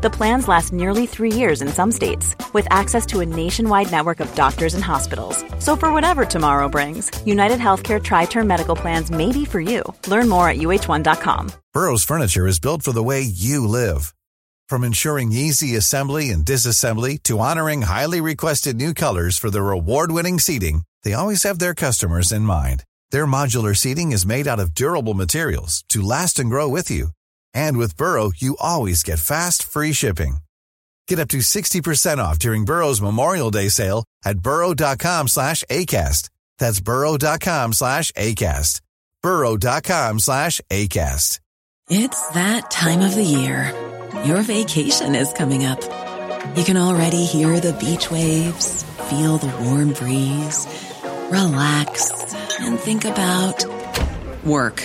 The plans last nearly three years in some states, with access to a nationwide network of doctors and hospitals. So, for whatever tomorrow brings, United Healthcare Tri Term Medical Plans may be for you. Learn more at uh1.com. Burrow's Furniture is built for the way you live. From ensuring easy assembly and disassembly to honoring highly requested new colors for their award winning seating, they always have their customers in mind. Their modular seating is made out of durable materials to last and grow with you. And with Burrow, you always get fast, free shipping. Get up to 60% off during Burrow's Memorial Day sale at burrow.com slash ACAST. That's burrow.com slash ACAST. burrow.com slash ACAST. It's that time of the year. Your vacation is coming up. You can already hear the beach waves, feel the warm breeze, relax, and think about work.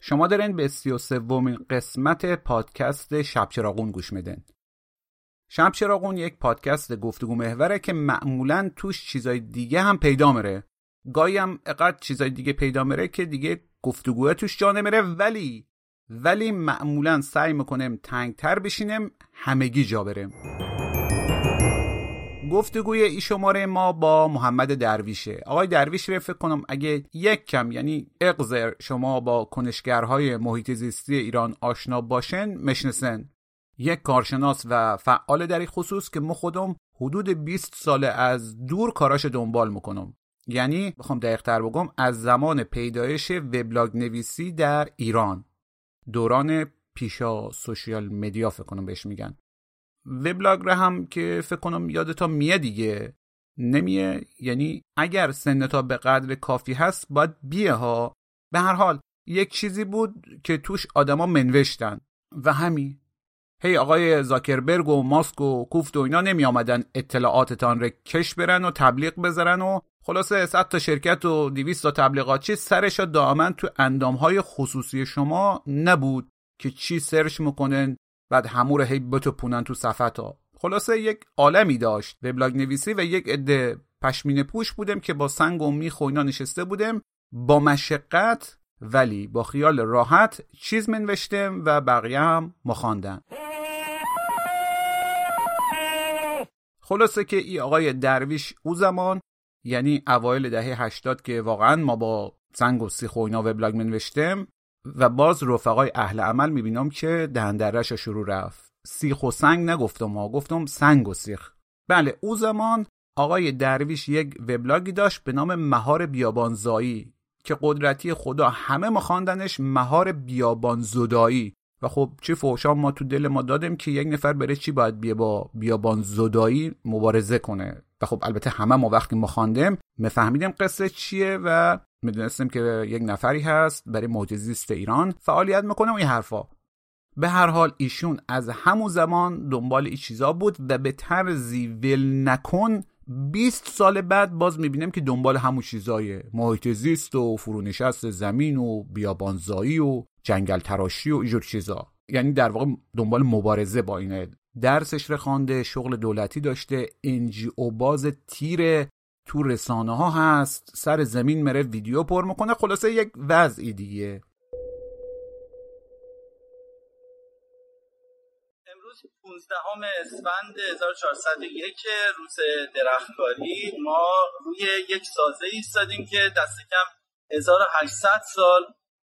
شما دارین به سی و قسمت پادکست شب چراغون گوش میدن شب چراغون یک پادکست گفتگو محوره که معمولا توش چیزای دیگه هم پیدا مره گاهی هم اقدر چیزای دیگه پیدا مره که دیگه گفتگوه توش جا نمیره ولی ولی معمولا سعی می‌کنیم تنگتر بشینیم همگی جا بریم. گفتگوی ای شماره ما با محمد درویشه. آقای درویش رو فکر کنم اگه یک کم یعنی اقذر شما با کنشگرهای محیط زیستی ایران آشنا باشن مشنسن. یک کارشناس و فعال در این خصوص که ما خودم حدود 20 ساله از دور کاراش دنبال می‌کنم. یعنی بخوام دقیق تر بگم از زمان پیدایش وبلاگ نویسی در ایران. دوران پیشا سوشیال مدیا فکر کنم بهش میگن. وبلاگ رو هم که فکر کنم یادتا میه دیگه. نمیه. یعنی اگر سنتا به قدر کافی هست باید بیه ها. به هر حال یک چیزی بود که توش آدما منوشتن. و همین. هی آقای زاکربرگ و ماسک و کوفت و اینا نمی آمدن اطلاعاتتان رو کش برن و تبلیغ بذارن و خلاصه 100 تا شرکت و 200 تا تبلیغاتچی سرش دائما تو اندامهای خصوصی شما نبود که چی سرچ می‌کنن بعد همو رو هی بتوپونن تو صفحه ها خلاصه یک عالمی داشت وبلاگ نویسی و یک عده پشمین پوش بودم که با سنگ و میخ و اینا نشسته بودم. با مشقت ولی با خیال راحت چیز منوشتم و بقیه هم مخواندن خلاصه که ای آقای درویش او زمان یعنی اوایل دهه 80 که واقعا ما با سنگ و سیخ و اینا وبلاگ منوشتم و باز رفقای اهل عمل می‌بینم که دهندرش شروع رفت. سیخ و سنگ نگفتم ما گفتم سنگ و سیخ. بله او زمان آقای درویش یک وبلاگی داشت به نام مهار بیابانزایی که قدرتی خدا همه ما خواندنش مهار بیابان زدایی و خب چه فوشا ما تو دل ما دادیم که یک نفر بره چی باید بیه با بیابان زدایی مبارزه کنه. و خب البته همه ما وقتی ما خواندیم مفهمیدیم قصه چیه و می‌دونستیم که یک نفری هست برای معجزیست ایران فعالیت می‌کنه و این حرفا. به هر حال ایشون از همون زمان دنبال این چیزا بود و به طرزی ول نکن 20 سال بعد باز می‌بینیم که دنبال همون چیزای محیط زیست و فرونشست زمین و بیابانزایی و جنگل تراشی و اینجور چیزا. یعنی در واقع دنبال مبارزه با اینه. درسش رو شغل دولتی داشته انجی باز تیر تو رسانه ها هست سر زمین مره ویدیو پر می‌کنه خلاصه یک وضعی دیگه. امروز 15 اسفند 1401 روز درختکاری. ما روی یک سازه ایستادیم که دست کم 1800 سال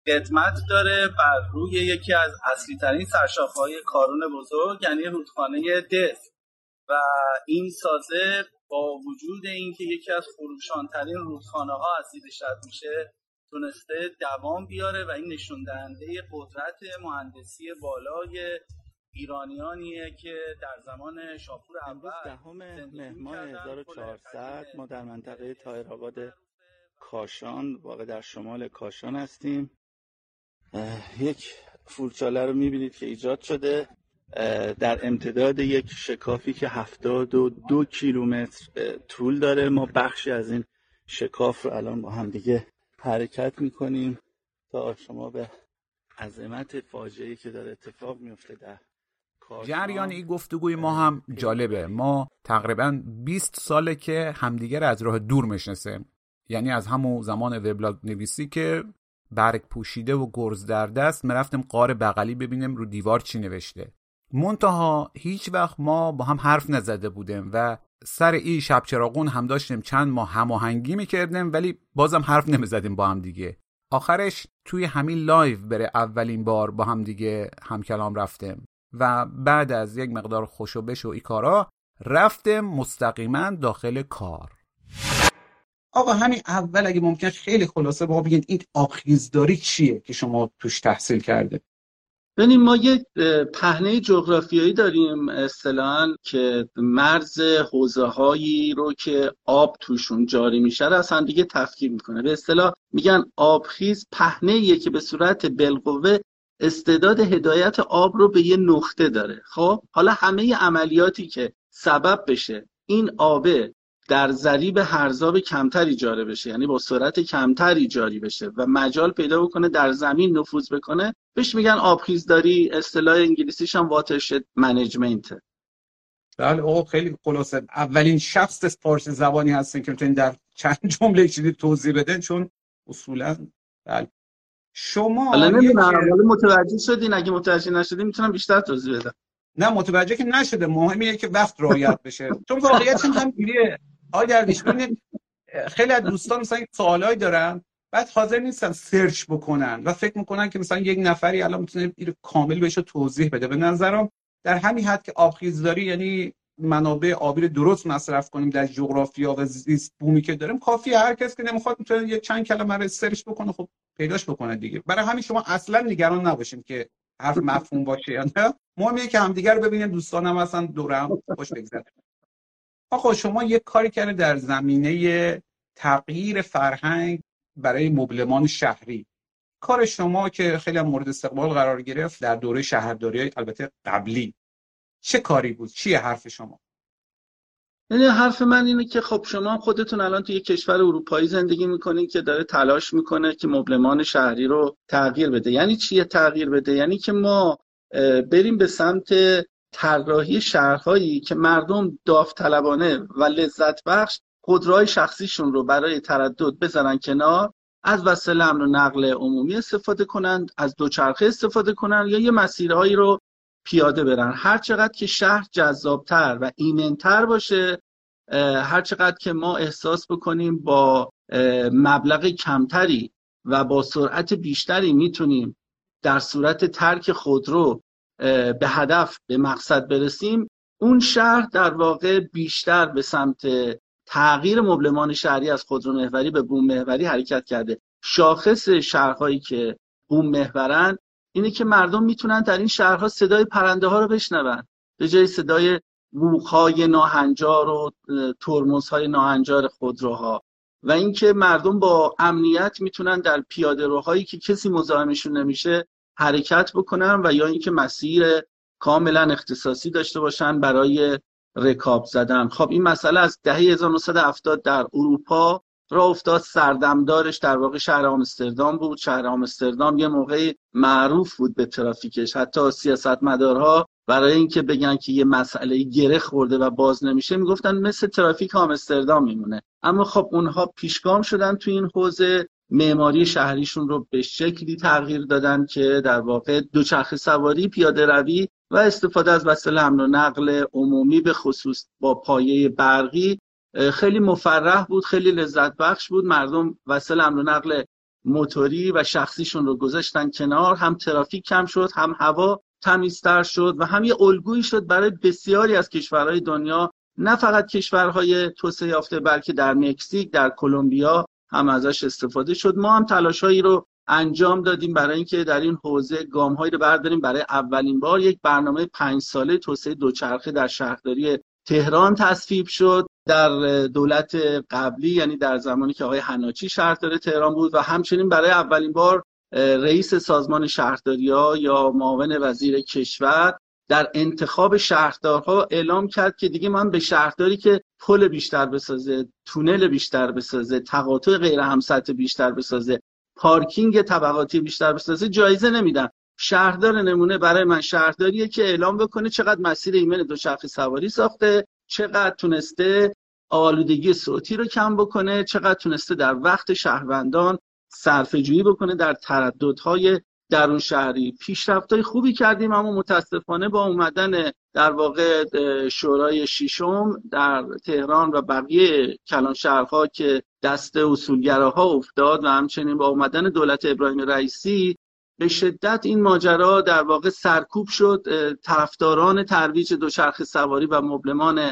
قدمت داره بر روی یکی از اصلی ترین های کارون بزرگ یعنی رودخانه دف. و این سازه با وجود اینکه یکی از خروشانترین رودخانه ها از دید شد میشه تونسته دوام بیاره و این نشون دهنده قدرت مهندسی بالای ایرانیانیه که در زمان شاپور اول دهم مهمان 1400 ما در منطقه تایرآباد کاشان واقع در شمال کاشان هستیم. یک فولچاله رو می‌بینید که ایجاد شده. در امتداد یک شکافی که هفتاد و دو کیلومتر طول داره. ما بخشی از این شکاف رو الان با هم دیگه حرکت می‌کنیم تا شما به عظمت فاجعه که داره اتفاق میفته در جریان این گفتگوی ما هم جالبه. ما تقریبا 20 ساله که همدیگر از راه دور می‌شناسیم یعنی از همون زمان وبلاگ نویسی که برگ پوشیده و گرز در دست مرفتیم قار بغلی ببینیم رو دیوار چی نوشته. منتها هیچ وقت ما با هم حرف نزده بودیم و سر ای شب چراغون هم داشتیم چند ماه هماهنگی می‌کردیم ولی بازم حرف نمی‌زدیم با هم دیگه. آخرش توی همین live بره اولین بار با هم دیگه هم کلام رفتیم و بعد از یک مقدار خوشوبش و ای کارا رفتیم مستقیما داخل کار. آقا همین اول اگه ممکن خیلی خلاصه با بگین این آبخیزداری چیه که شما توش تحصیل کرده؟ ببینیم ما یک پهنه جغرافیایی داریم اصطلاحا که مرز حوزه هایی رو که آب توشون جاری میشه رو از دیگه تفکیک می‌کنه. به اصطلاح میگن آبخیز پهنه که به صورت بالقوه استعداد هدایت آب رو به یه نقطه داره. خب حالا همه عملیاتی که سبب بشه این آبه در ضریب هرزاب کمتری جاری بشه یعنی با سرعت کمتری جاری بشه و مجال پیدا بکنه در زمین نفوذ بکنه. بهش میگن آبخیزداری اصطلاح انگلیسیش هم واترشد منیجمنت بله او خیلی خلاصه. اولین شخص فارسی زبانی هستن که می‌تونین در چند جمله چیزی توضیح بدن چون اصولا بله. شما حالا متوجه شدین؟ اگه متوجه نشدین می‌تونم بیشتر توضیح بدم. نه متوجه که نشده. مهمه که وقت رعایت بشه. چون واقعیت هم گیریه آقای درویش خیلی از دوستان مثلا سوالایی دارن بعد حاضر نیستن search بکنن و فکر می‌کنن که مثلا یک نفری الان می‌تونه کامل بهش توضیح بده. به نظرم در همین حد که آبخیزداری یعنی منابع آبی رو درست مصرف کنیم در جغرافیا و زیست بومی که داریم کافی هر کس که نمی‌خواد می‌تونه یه چند کلمه رو search بکنه خب پیداش بکنه دیگه. برای همین شما اصلا نگران نباشیم که حرف مفهوم باشه یا نه. مهمه که همدیگه رو ببینید دوستانم هستن دورم خوش بگذره. آقا شما یک کاری کرده در زمینه تغییر فرهنگ برای مبلمان شهری. کار شما که خیلی مورد استقبال قرار گرفت در دوره شهرداری البته قبلی. چه کاری بود؟ چیه حرف شما؟ یعنی حرف من اینه که خب شما خودتون الان توی کشور اروپایی زندگی می‌کنید که داره تلاش می‌کنه که مبلمان شهری رو تغییر بده. یعنی چیه تغییر بده؟ یعنی که ما بریم به سمت طراحی شهرهایی که مردم داوطلبانه و لذت بخش خودروهای شخصیشون رو برای تردد بذارن کنار از وسیله امن و نقل عمومی استفاده کنند از دوچرخه استفاده کنند یا یه مسیرهایی رو پیاده برن. هر چقدر که شهر جذابتر و ایمنتر باشه هر چقدر که ما احساس بکنیم با مبلغ کمتری و با سرعت بیشتری می‌تونیم در صورت ترک خودرو به هدف به مقصد برسیم. اون شهر در واقع بیشتر به سمت تغییر مبلمان شهری از خودرو محوری به بوم محوری حرکت کرده. شاخص شهرهایی که بوم محورن اینه که مردم می‌تونن در این شهرها صدای پرنده ها رو بشنون. به جای صدای بوخهای ناهنجار و ترمزهای ناهنجار خودروها. و اینکه مردم با امنیت می‌تونن در پیاده روهایی که کسی مزاحمشون نمیشه حرکت بکنن و یا اینکه مسیر کاملا اختصاصی داشته باشن برای رکاب زدن. خب این مسئله از دهه 1970 در اروپا را افتاد. سردمدارش در واقع شهر آمستردام بود. شهر آمستردام یه موقعی معروف بود به ترافیکش. حتی سیاستمدارها برای اینکه بگن که یه مسئله گره خورده و باز نمیشه می‌گفتن مثل ترافیک آمستردام میمونه. اما خب اونها پیشگام شدن تو این حوزه. معماری شهریشون رو به شکلی تغییر دادن که در واقع دوچرخه سواری پیاده روی و استفاده از وسایل امن و نقل عمومی به خصوص با پایه برقی خیلی مفرح بود خیلی لذت بخش بود. مردم وسایل امن و نقل موتوری و شخصیشون رو گذاشتن کنار. هم ترافیک کم شد هم هوا تمیزتر شد و هم یه الگویی شد برای بسیاری از کشورهای دنیا نه فقط کشورهای توسعه یافته بلکه در مکزیک در کلمبیا هم ازش استفاده شد. ما هم تلاشهایی رو انجام دادیم برای اینکه در این حوزه گامهایی رو برداریم. برای اولین بار یک برنامه پنج ساله توسعه دوچرخه در شهرداری تهران تصویب شد. در دولت قبلی یعنی در زمانی که آقای حناچی شهردار تهران بود و همچنین برای اولین بار رئیس سازمان شهرداری ها یا معاون وزیر کشور در انتخاب شهردارها اعلام کرد که دیگه من به شهرداری که پل بیشتر بسازه تونل بیشتر بسازه تقاطع غیر همسطح بیشتر بسازه پارکینگ طبقاتی بیشتر بسازه جایزه نمیدم شهردار نمونه برای من شهرداریه که اعلام بکنه چقدر مسیر ایمن دوچرخه سواری ساخته چقدر تونسته آلودگی صوتی رو کم بکنه چقدر تونسته در وقت شهروندان صرفه جویی بکنه در ترددهای درون شهری. پیشرفتای خوبی کردیم اما متاسفانه با اومدن در واقع شورای شیشم در تهران و بقیه کلان شهرها که دست اصولگراها افتاد و همچنین با اومدن دولت ابراهیم رئیسی به شدت این ماجرا در واقع سرکوب شد. طرفداران ترویج دوچرخه سواری و مبلمان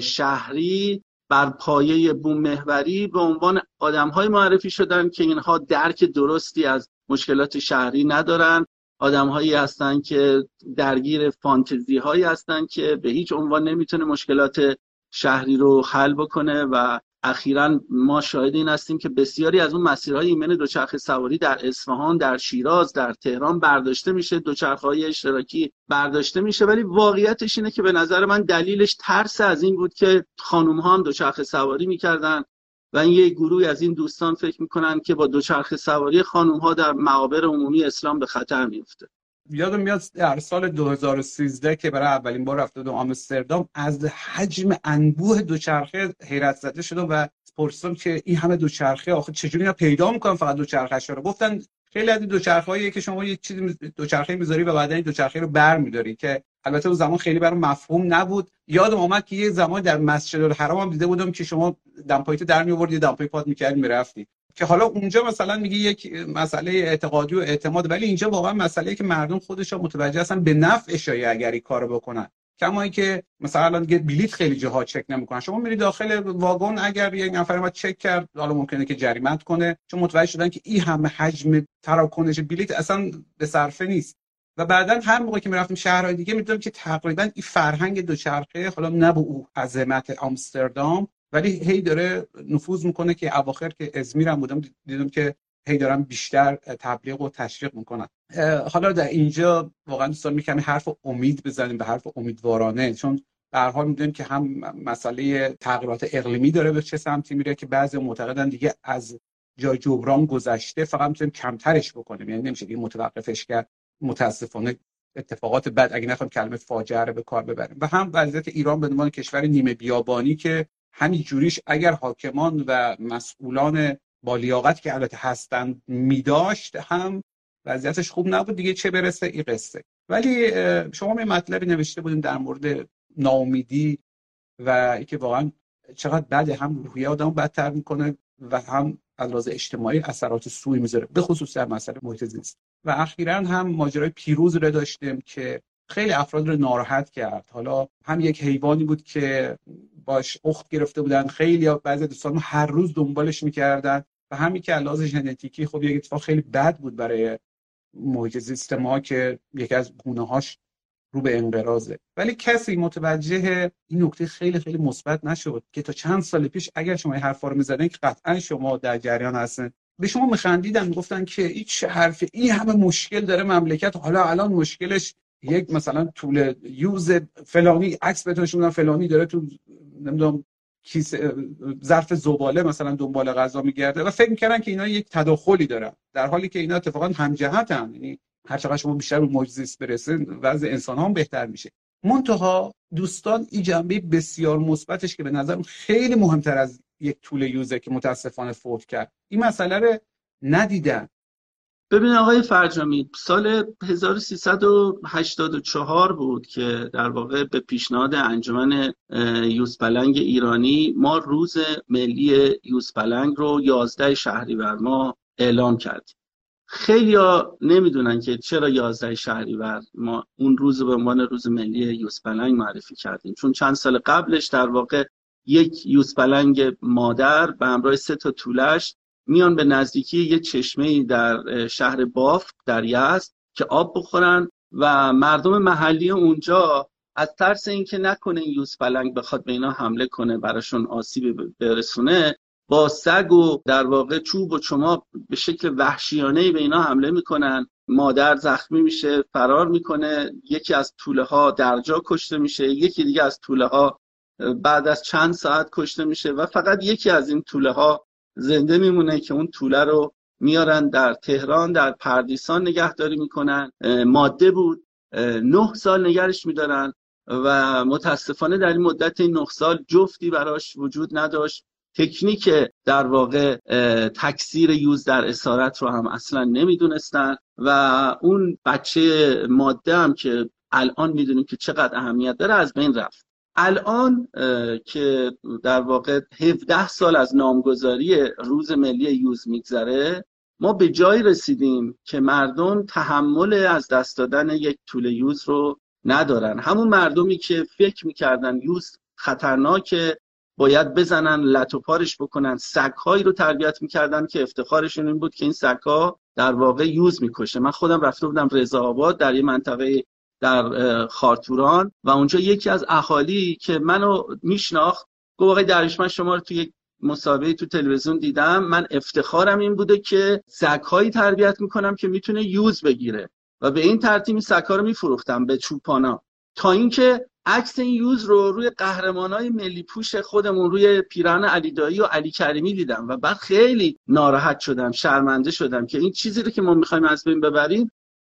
شهری بر پایه بوم محوری به عنوان آدم های معرفی شدن که اینها درک درستی از مشکلات شهری ندارن. آدم هایی هستن که درگیر فانتزی هایی هستن که به هیچ عنوان نمی‌تونه مشکلات شهری رو حل بکنه و اخیرا ما شاهد این هستیم که بسیاری از اون مسیرهای ایمن دوچرخه سواری در اصفهان در شیراز در تهران برداشته میشه دوچرخه های اشتراکی برداشته میشه. ولی واقعیتش اینه که به نظر من دلیلش ترس از این بود که خانم ها هم دوچرخه سواری می‌کردن. و این یک گروهی از این دوستان فکر می‌کنن که با دوچرخه سواری خانم ها در معابر عمومی اسلام به خطر میفته یادم میاد در سال 2013 که برای اولین بار رفته بودم آمستردام از حجم انبوه دوچرخه حیرت زده شدم و پرسیدم که این همه دوچرخه آخه چجوری اینا پیدا می‌کنن؟ فقط دوچرخه رو. گفتن خیلی از دوچرخه که شما یه چیزی دوچرخه می‌ذاری و بعدا این دوچرخه رو برمیداری که البته اون زمان خیلی برام مفهوم نبود. یادم اومد که یه زمان در مسجد الحرام هم دیده بودم که شما دمپایتو در میآوردی دمپای پات می‌کردی می‌رفتی. که حالا اونجا مثلا میگه یک مسئله اعتقادی و اعتماد ولی اینجا واقعا مسئله که مردم خودشون متوجه هستن به نفع شایع اگر این کارو بکنن. کما که مثلا الان دیگه بلیت خیلی جاها چک نمی‌کنن. شما میری داخل واگن اگر یک نفر ما چک کرد حالا ممکنه که جریمت کنه. چون متوجه شدن که این همه حجم تراکنش بلیت اصلا به صرفه نیست. و بعدا هر موقع که می‌رفتیم شهرهای دیگه می‌دونم که تقریبا این فرهنگ دوچرخه حالا نه به او عظمت آمستردام ولی هی داره نفوذ می‌کنه که اواخر که ازمیرم بودم دیدم که هی دارم بیشتر تبلیغ و تشویق می‌کنن. حالا در اینجا واقعا دوستان می‌کنم حرف امید بزنیم به حرف امیدوارانه چون به حال می‌دونیم که هم مسئله تغییرات اقلیمی داره به چه سمتی میره که بعضی معتقدن دیگه از جای جبران گذشته فقط می‌تونیم کمترش بکنیم. یعنی نمیشه دیگه متوقفش کرد متاسفانه اتفاقات بد اگه نخوام کلمه فاجعه رو به کار ببریم. و هم وضعیت ایران به عنوان کشور نیمه بیابانی که همین جوریش اگر حاکمان و مسئولان با لیاقت که البته هستند میداشت هم وضعیتش خوب نبود دیگه چه برسه این قصه. ولی شما می مطلبی نوشته بودیم در مورد ناامیدی و اینکه واقعا چقدر بده هم روحیه آدم بدتر می‌کنه و هم از اجتماعی اثرات سوی می‌ذاره به خصوص در مسئله محیط زیست. و اخیرا هم ماجرای پیروز رو داشتیم که خیلی افراد رو ناراحت کرد. حالا هم یک حیوانی بود که باش اخت گرفته بودن خیلی بعضی دوستان هر روز دنبالش می‌کردن. و همین که علاوه ژنتیکی خب یک اتفاق خیلی بد بود برای محیط زیست ما که یکی از گونه هاش رو به انقراضه. ولی کسی متوجه این نکته خیلی خیلی مثبت نشد که تا چند سال پیش اگر شما این حرفا رو می‌زدن که قطعا شما در جریان هستن به شما میخندیدن می‌گفتن که این چه حرفه این همه مشکل داره مملکت. حالا الان مشکلش یک مثلا طول یوز فلانی عکس بهتون فلانی داره تو نمی‌دونم کیس ظرف زباله مثلا دنبال غذا میگرده و فکر می‌کردن که اینا یک تداخلی دارن در حالی که اینا اتفاقا همجهتن یعنی هر چقدر شما بیشتر به معجزه برسه وضع انسان هم بهتر میشه. منتها دوستان این جنبه بسیار مثبتش که به نظر خیلی مهمتر از یک طول یوزه که متاسفانه فوت کرد. این مسئله رو ندیدن. ببین آقای فرجامی سال 1384 بود که در واقع به پیشنهاد انجمن یوسپلنگ ایرانی ما روز ملی یوسپلنگ رو 11 شهریور ما اعلام کردیم خیلی ها نمی‌دونن که چرا 11 شهریور ما اون روز به عنوان روز ملی یوسپلنگ معرفی کردیم. چون چند سال قبلش در واقع یک یوز پلنگ مادر به همراه سه تا طولش میان به نزدیکی یه چشمه در شهر باف در یزد که آب بخورن و مردم محلی اونجا از ترس اینکه نکنه این یوز پلنگ بخواد به اینا حمله کنه براشون آسیب برسونه با سگ و در واقع چوب و چما به شکل وحشیانه به اینا حمله می‌کنن. مادر زخمی میشه فرار می‌کنه یکی از طوله ها درجا کشته میشه یکی دیگه از طوله ها بعد از چند ساعت کشته میشه و فقط یکی از این طوله ها زنده میمونه که اون طوله رو میارن در تهران در پردیسان نگهداری می‌کنن. ماده بود. نه سال نگرش میدارن و متاسفانه در این مدت نه سال جفتی براش وجود نداشت. تکنیک در واقع تکثیر یوز در اسارت رو هم اصلا نمی‌دونستن و اون بچه ماده هم که الان می‌دونیم که چقدر اهمیت داره از بین رفت. الان که در واقع 17 سال از نامگذاری روز ملی یوز میگذره ما به جایی رسیدیم که مردم تحمل از دست دادن یک طول یوز رو ندارن. همون مردمی که فکر می‌کردن یوز خطرناکه باید بزنن لط و پارش بکنن سگهایی رو تربیت می‌کردن که افتخارشون این بود که این سگها در واقع یوز می‌کشه. من خودم رفته بودم رضا آباد در یه منطقه در خارتوران و اونجا یکی از اهالی که منو میشناخت گفت آقای دریش من شما رو توی مسابقه تو تلویزیون دیدم. من افتخارم این بوده که سگهایی تربیت می‌کنم که می‌تونه یوز بگیره. و به این ترتیب این سگها رو میفروختم به چوپانا. تا اینکه عکس این یوز رو روی های ملی پوش خودمون روی پیران علی دایی و علی کریمی دیدم. و بعد خیلی ناراحت شدم شرمنده شدم که این چیزی رو که ما می‌خوایم از بین ببریم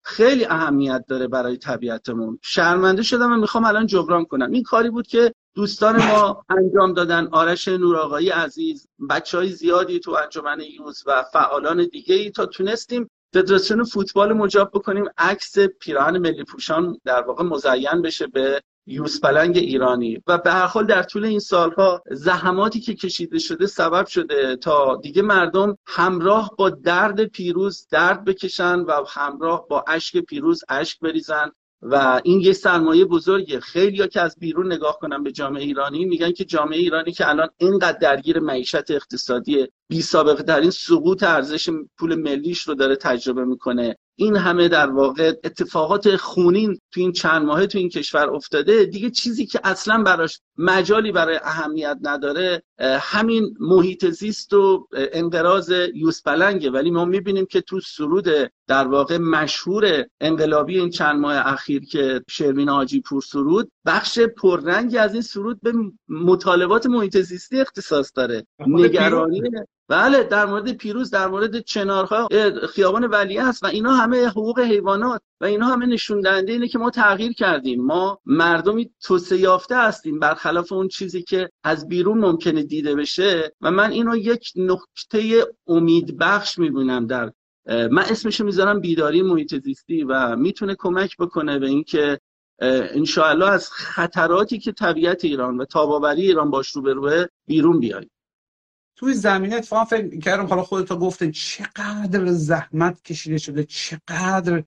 خیلی اهمیت داره برای طبیعتمون. شرمنده شدم و می‌خوام الان جبران کنم. این کاری بود که دوستان ما انجام دادن. آرش نوراقایی عزیز بچه های زیادی تو انجمن یوز و فعالان دیگه ای تا تونستیم فدراسیون فوتبال مجاب بکنیم. عکس پیراهن ملی پوشان در واقع مزین بشه به یوسپلنگ ایرانی. و به هر حال در طول این سالها زحماتی که کشیده شده سبب شده تا دیگه مردم همراه با درد پیروز درد بکشن و همراه با اشک پیروز اشک بریزن. و این یه سرمایه بزرگه. خیلی که از بیرون نگاه کنن به جامعه ایرانی میگن که جامعه ایرانی که الان اینقدر درگیر معیشت اقتصادی بی سابقه ترین سقوط ارزش پول ملیش رو داره تجربه می‌کنه. این همه در واقع اتفاقات خونین تو این چند ماه تو این کشور افتاده. دیگه چیزی که اصلا براش مجالی برای اهمیت نداره همین محیط زیست و انقراض یوز پلنگه. ولی ما می‌بینیم که تو سرود در واقع مشهور انقلابی این چند ماه اخیر که شروین آجی پور سرود بخش پررنگی از این سرود به مطالبات محیط زیستی اختصاص داره. نگرانی بله در مورد پیروز در مورد چنارها خیابان ولیه هست و اینا همه حقوق حیوانات و اینا همه نشون دهنده اینه که ما تغییر کردیم. ما مردمی توسعه یافته هستیم برخلاف اون چیزی که از بیرون ممکنه دیده بشه و من اینو یک نقطه امید بخش می‌بینم در من اسمشو می‌ذارم بیداری محیط زیستی و می‌تونه کمک بکنه به اینکه انشاءالله از خطراتی که طبیعت ایران و تاباوری ایران باش روبروه بیرون بیاییم توی زمینه اتفاقا فکر کردم حالا خودتا گفتن چقدر زحمت کشیده شده چقدر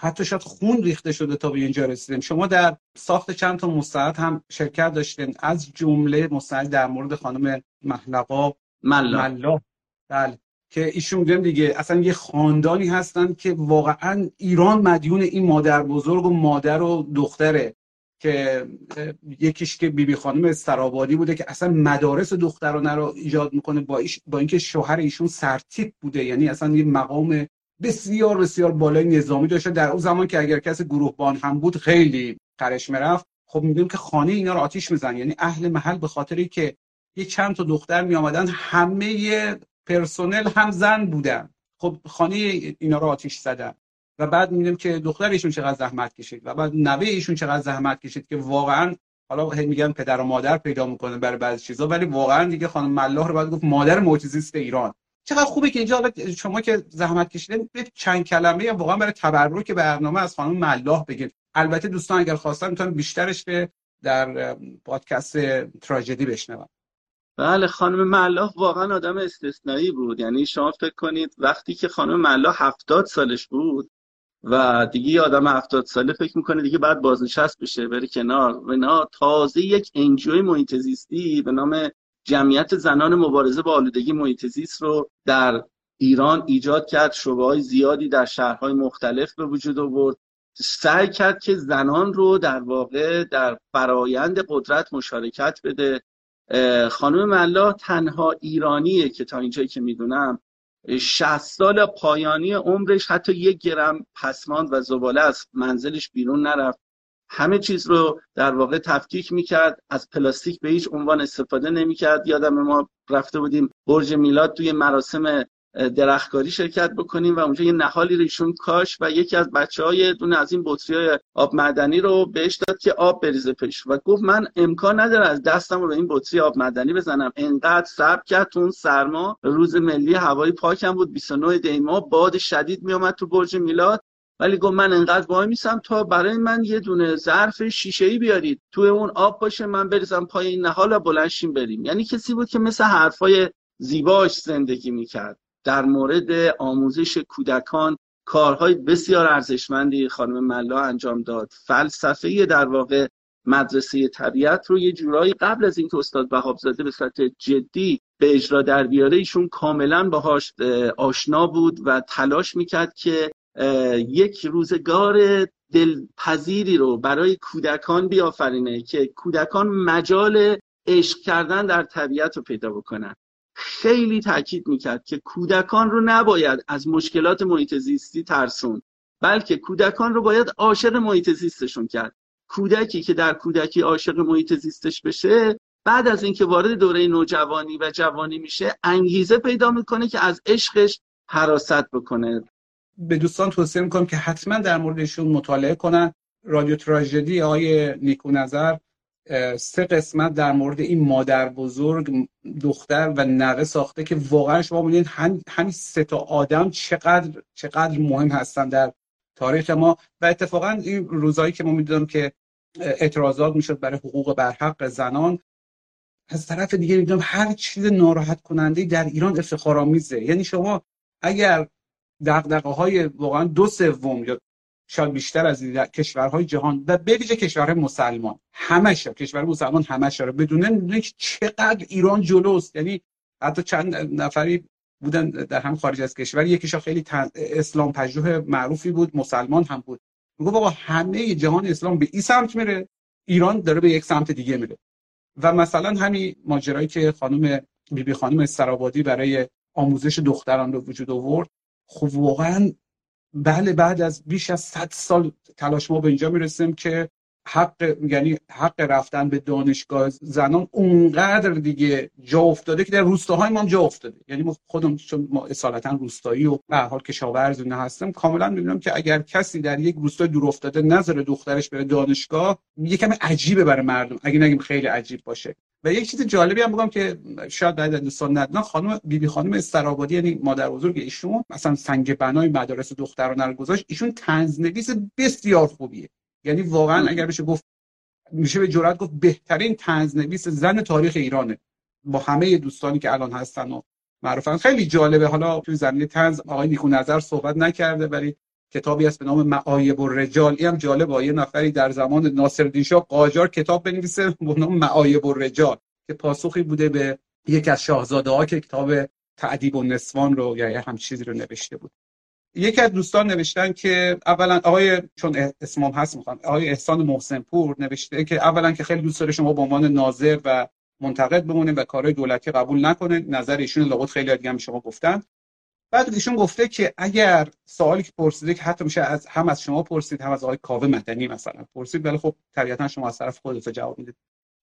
حتی شاید خون ریخته شده تا به اینجا رسیدیم. شما در ساخت چند تا مستعد هم شرکت داشتین. از جمله مستعد در مورد خانم محلقا ملا بله. که ایشون میگن دیگه اصلا یه خاندانی هستن که واقعا ایران مدیون این مادر بزرگ و مادر و دختره. که یکیش که بیبی بی خانم سرابادی بوده که اصلا مدارس دخترانه رو ایجاد می‌کنه با, ایش با اینکه شوهر ایشون سرتیپ بوده. یعنی اصلا یه مقام بسیار بسیار بالای نظامی داشته. در اون زمان که اگر کسی گروهبان هم بود خیلی قرش می‌رفت. خب می‌دونیم که خانه اینا رو آتیش میزن یعنی اهل محل به خاطری که یه چند تا دختر می آمدن همه پرسنل هم زن بودن. خب خانه اینا رو آتیش زدن. و بعد می‌بینیم که دختر ایشون چقدر زحمت کشید و بعد نوه ایشون چقدر زحمت کشید که واقعا حالا میگن پدر و مادر پیدا می‌کنه برای بعضی چیزا ولی واقعا دیگه خانم ملاح رو باید گفت مادر معجزه‌ست ایران. چقدر خوبه که اینجا شما که زحمت کشیدین چند کلمه واقعا برای تبرک برنامه از خانم ملاح بگید البته دوستان اگر خواستن می‌تونن بیشترش به در پادکست تراژدی بشنون. بله خانم ملاح واقعا آدم استثنایی بود. یعنی شما فکر کنید وقتی که خانم ملاح هفتاد سالش بود و دیگه یه آدم هفتاد ساله فکر می‌کنه دیگه بعد بازنشست بشه بره کنار. و اینا تازه یک انجوی محیط زیستی به نام جمعیت زنان مبارزه با آلودگی محیط زیست رو در ایران ایجاد کرد. شبه های زیادی در شهرهای مختلف به وجود آورد. سعی کرد که زنان رو در واقع در فرایند قدرت مشارکت بده. خانم ملا تنها ایرانیه که تا اینجایی که می‌دونم 60 سال پایانی عمرش حتی یک گرم پسماند و زباله از منزلش بیرون نرفت. همه چیز رو در واقع تفکیک می‌کرد از پلاستیک به هیچ عنوان استفاده نمی‌کرد. یادم ما رفته بودیم برج میلاد توی مراسم درختکاری شرکت بکنیم و اونجا یه نهالی ریشون کاش و یکی از بچه های دونه از این بطری های آب معدنی رو بهش داد که آب بریزه پیش. و گفت من امکان نداره از دستم رو به این بطری آب معدنی بزنم. انقدر صبر کرد اون سرما. روز ملی هوایی پاکم بود. 29 دیما باد شدید میومد تو برج میلاد. ولی گفت من انقدر وای میسم تا برای من یه دونه ظرف شیشه ای بیارید. تو اون آب باشه من بریزم پای این نهال و بلنشیم بریم. یعنی کسی بود که مثل حرفای زیباش زندگی می‌کرد. در مورد آموزش کودکان کارهای بسیار ارزشمندی خانم ملا انجام داد. فلسفه در واقع مدرسه طبیعت رو یه جورایی قبل از اینکه استاد وهابزاده به صورت جدی به اجرا در بیاره ایشون کاملا باهاش آشنا بود و تلاش می‌کرد که یک روزگار دلپذیری رو برای کودکان بیافرینه که کودکان مجال عشق کردن در طبیعت رو پیدا بکنن. خیلی تاکید می‌کرد که کودکان رو نباید از مشکلات محیط زیستی ترسون بلکه کودکان رو باید عاشق محیط زیستشون کرد. کودکی که در کودکی عاشق محیط زیستش بشه بعد از اینکه وارد دوره نوجوانی و جوانی میشه انگیزه پیدا می‌کنه که از عشقش حراست بکنه. به دوستان توصیه می‌کنم که حتما در موردشون مطالعه کنن. رادیو تراژدی آقای نیکو نظر سه قسمت در مورد این مادر بزرگ دختر و نوه ساخته که واقعا شما می‌دونید همین سه تا آدم چقدر چقدر مهم هستن در تاریخ ما. و اتفاقا این روزایی که ما می‌دونم که اعتراضات می‌شد برای حقوق برحق زنان از طرف دیگه می‌دونم هر چیز ناراحت کننده در ایران افتخارآمیزه. یعنی شما اگر دغدغه های واقعا دو سوم یا شاید بیشتر از کشورهای جهان و به ویژه کشورهای مسلمان. همش کشور مسلمان همش رو. بدونه چقدر ایران جلوست. یعنی حتی چند نفری بودن در هم خارج از کشور. یکیشا خیلی اسلام پژوه معروفی بود مسلمان هم بود. میگه بابا همه جهان اسلام به این سمت میره ایران داره به یک سمت دیگه میره. و مثلا همین ماجرایی که خانم بیبی بی خانم استرابادی برای آموزش دختران رو وجود آورد خب واقعا بله بعد از بیش از 100 سال تلاش ما به اینجا می‌رسیم که حق یعنی حق رفتن به دانشگاه زنان اونقدر دیگه جا افتاده که در روستاهای ما جا افتاده. یعنی ما خودم چون ما اصالتا روستایی و به حال کشاورز نه هستم کاملا می‌بینم که اگر کسی در یک روستای دور افتاده نظر دخترش بره دانشگاه یکم عجیبه برای مردم. اگه نگیم خیلی عجیب باشه. و یک چیز جالبی هم بگم که شاید بعد دوستان ندونن خانم بیبی خانم استرابادی یعنی مادر بزرگ ایشون مثلا سنگ بنای مدارس دخترانه رو گذاشت. ایشون تنزنویس بسیار خوبیه. یعنی واقعا اگر بشه گفت میشه به جرات گفت بهترین تنزنویس زن تاریخ ایرانه. با همه دوستانی که الان هستن و معروفن. خیلی جالبه. حالا توی زمینه تنز آقای نیکو نظر صحبت نکرده ولی کتابی هست به نام معایب الرجال. این هم جالب یه نفری در زمان ناصرالدین شاه قاجار کتاب بنویسه به نام معایب الرجال که پاسخی بوده به یک از شاهزاده ها که کتاب تعدیب و نسوان رو یا هم چیزی رو نوشته بود. یکی از دوستان نوشتن که اولا آقای چون اسمم هست می‌خوام. آقای احسان محسن پور نوشته که اولا که خیلی دوست داره شما به عنوان ناظر و منتقد بمونید و کارهای دولتی قبول نکنه. نظر ایشون لابد خیلی دیگه هم شما گفتن. بعد ایشون گفته که اگر سوالی که پرسیده که حتی میشه از هم از شما پرسید هم از آقای کاوه مدنی مثلا پرسید ولی خب طبیعتا شما از طرف خودتون جواب می‌دید.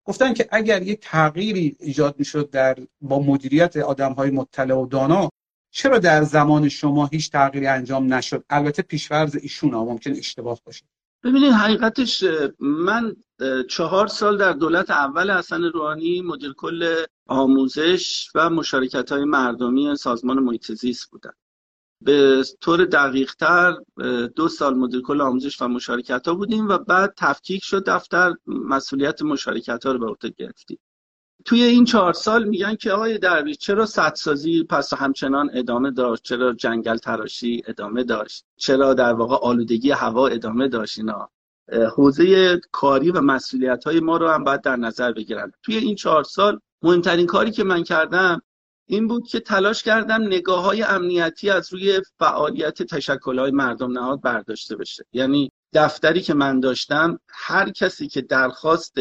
گفتن که اگر یک تغییری ایجاد می‌شد در با مدیریت آدم های مطلع و دانا چرا در زمان شما هیچ تغییری انجام نشد؟ البته پیشورز ایشون ممکن اشتباه باشه. ببینید حقیقتش من چهار سال در دولت اول حسن روحانی مدیر کل آموزش و مشارکت های مردمی سازمان محیط زیست بودم به طور دقیق تر دو سال مدیر کل آموزش و مشارکت ها بودیم و بعد تفکیک شد دفتر مسئولیت مشارکت ها رو به عهده گرفتیم. توی این چهار سال میگن که آقای درویش چرا سدسازی پس همچنان ادامه داشت؟ چرا جنگل تراشی ادامه داشت؟ چرا در واقع آلودگی هوا ادامه داشت اینا؟ حوزه کاری و مسئولیت های ما رو هم باید در نظر بگیرن. توی این چهار سال مهمترین کاری که من کردم این بود که تلاش کردم نگاه های امنیتی از روی فعالیت تشکل های مردم نهاد برداشته بشه. یعنی دفتری که من داشتم هر کسی که درخواست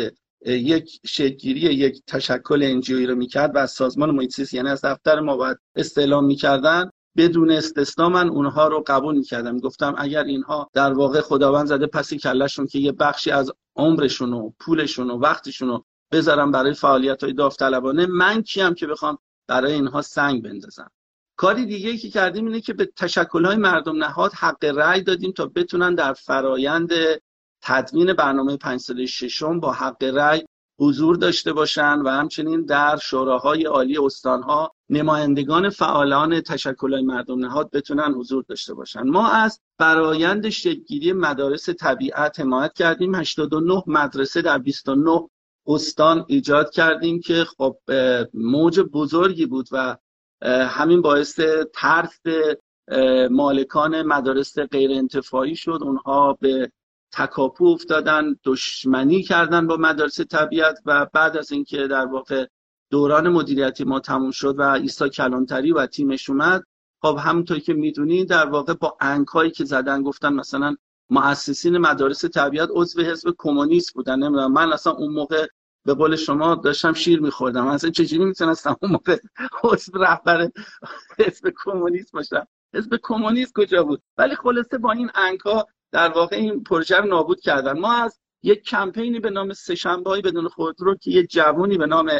یک شکلگیری یک تشکل انجیوی رو می‌کرد و از سازمان محیط یعنی از دفتر ما باید استعلام می‌کردن بدون استثنا من اونها رو قبول می‌کردم. گفتم اگر اینها در واقع خداوند زده پسی کلشون که یه بخشی از عمرشون و پولشون و وقتشون رو بذارم برای فعالیت های داوطلبانه. من کیم که بخوام برای اینها سنگ بندازم؟ کاری دیگه که کردیم اینه که به تشکل های مردم نهاد حق رأی دادیم تا بتونن در فرایند تدوین برنامه پنج ساله ششم با حق رأی حضور داشته باشند و همچنین در شوراهای عالی استانها نمایندگان فعالان تشکل مردم نهاد بتونن حضور داشته باشند ما از فرایند شکلگیری مدارس طبیعت حمایت کردیم. 89 مدرسه در 29 استان ایجاد کردیم که خب موج بزرگی بود و همین باعث ترس مالکان مدارس غیر انتفاعی شد. اونها به تکاپو افتادن دشمنی کردن با مدارس طبیعت و بعد از اینکه در واقع دوران مدیریتی ما تموم شد و ایسا کلانتری و تیمش اومد خب همونطور که می‌دونید در واقع با انکایی که زدن گفتن مثلا مؤسسین مدارس طبیعت عضو حزب کمونیست بودن. نمی‌دونم من اصلا اون موقع به قول شما داشتم شیر میخوردم. اصلا چجوری می‌تونستم اون موقع عضو رهبر حزب کمونیست باشم؟ حزب کمونیست کجا بود؟ ولی خلاصه با این انکا در واقع این پروژه رو نابود کردن. ما از یک کمپینی به نام سهشنبه بدون خودرو که یه جوونی به نام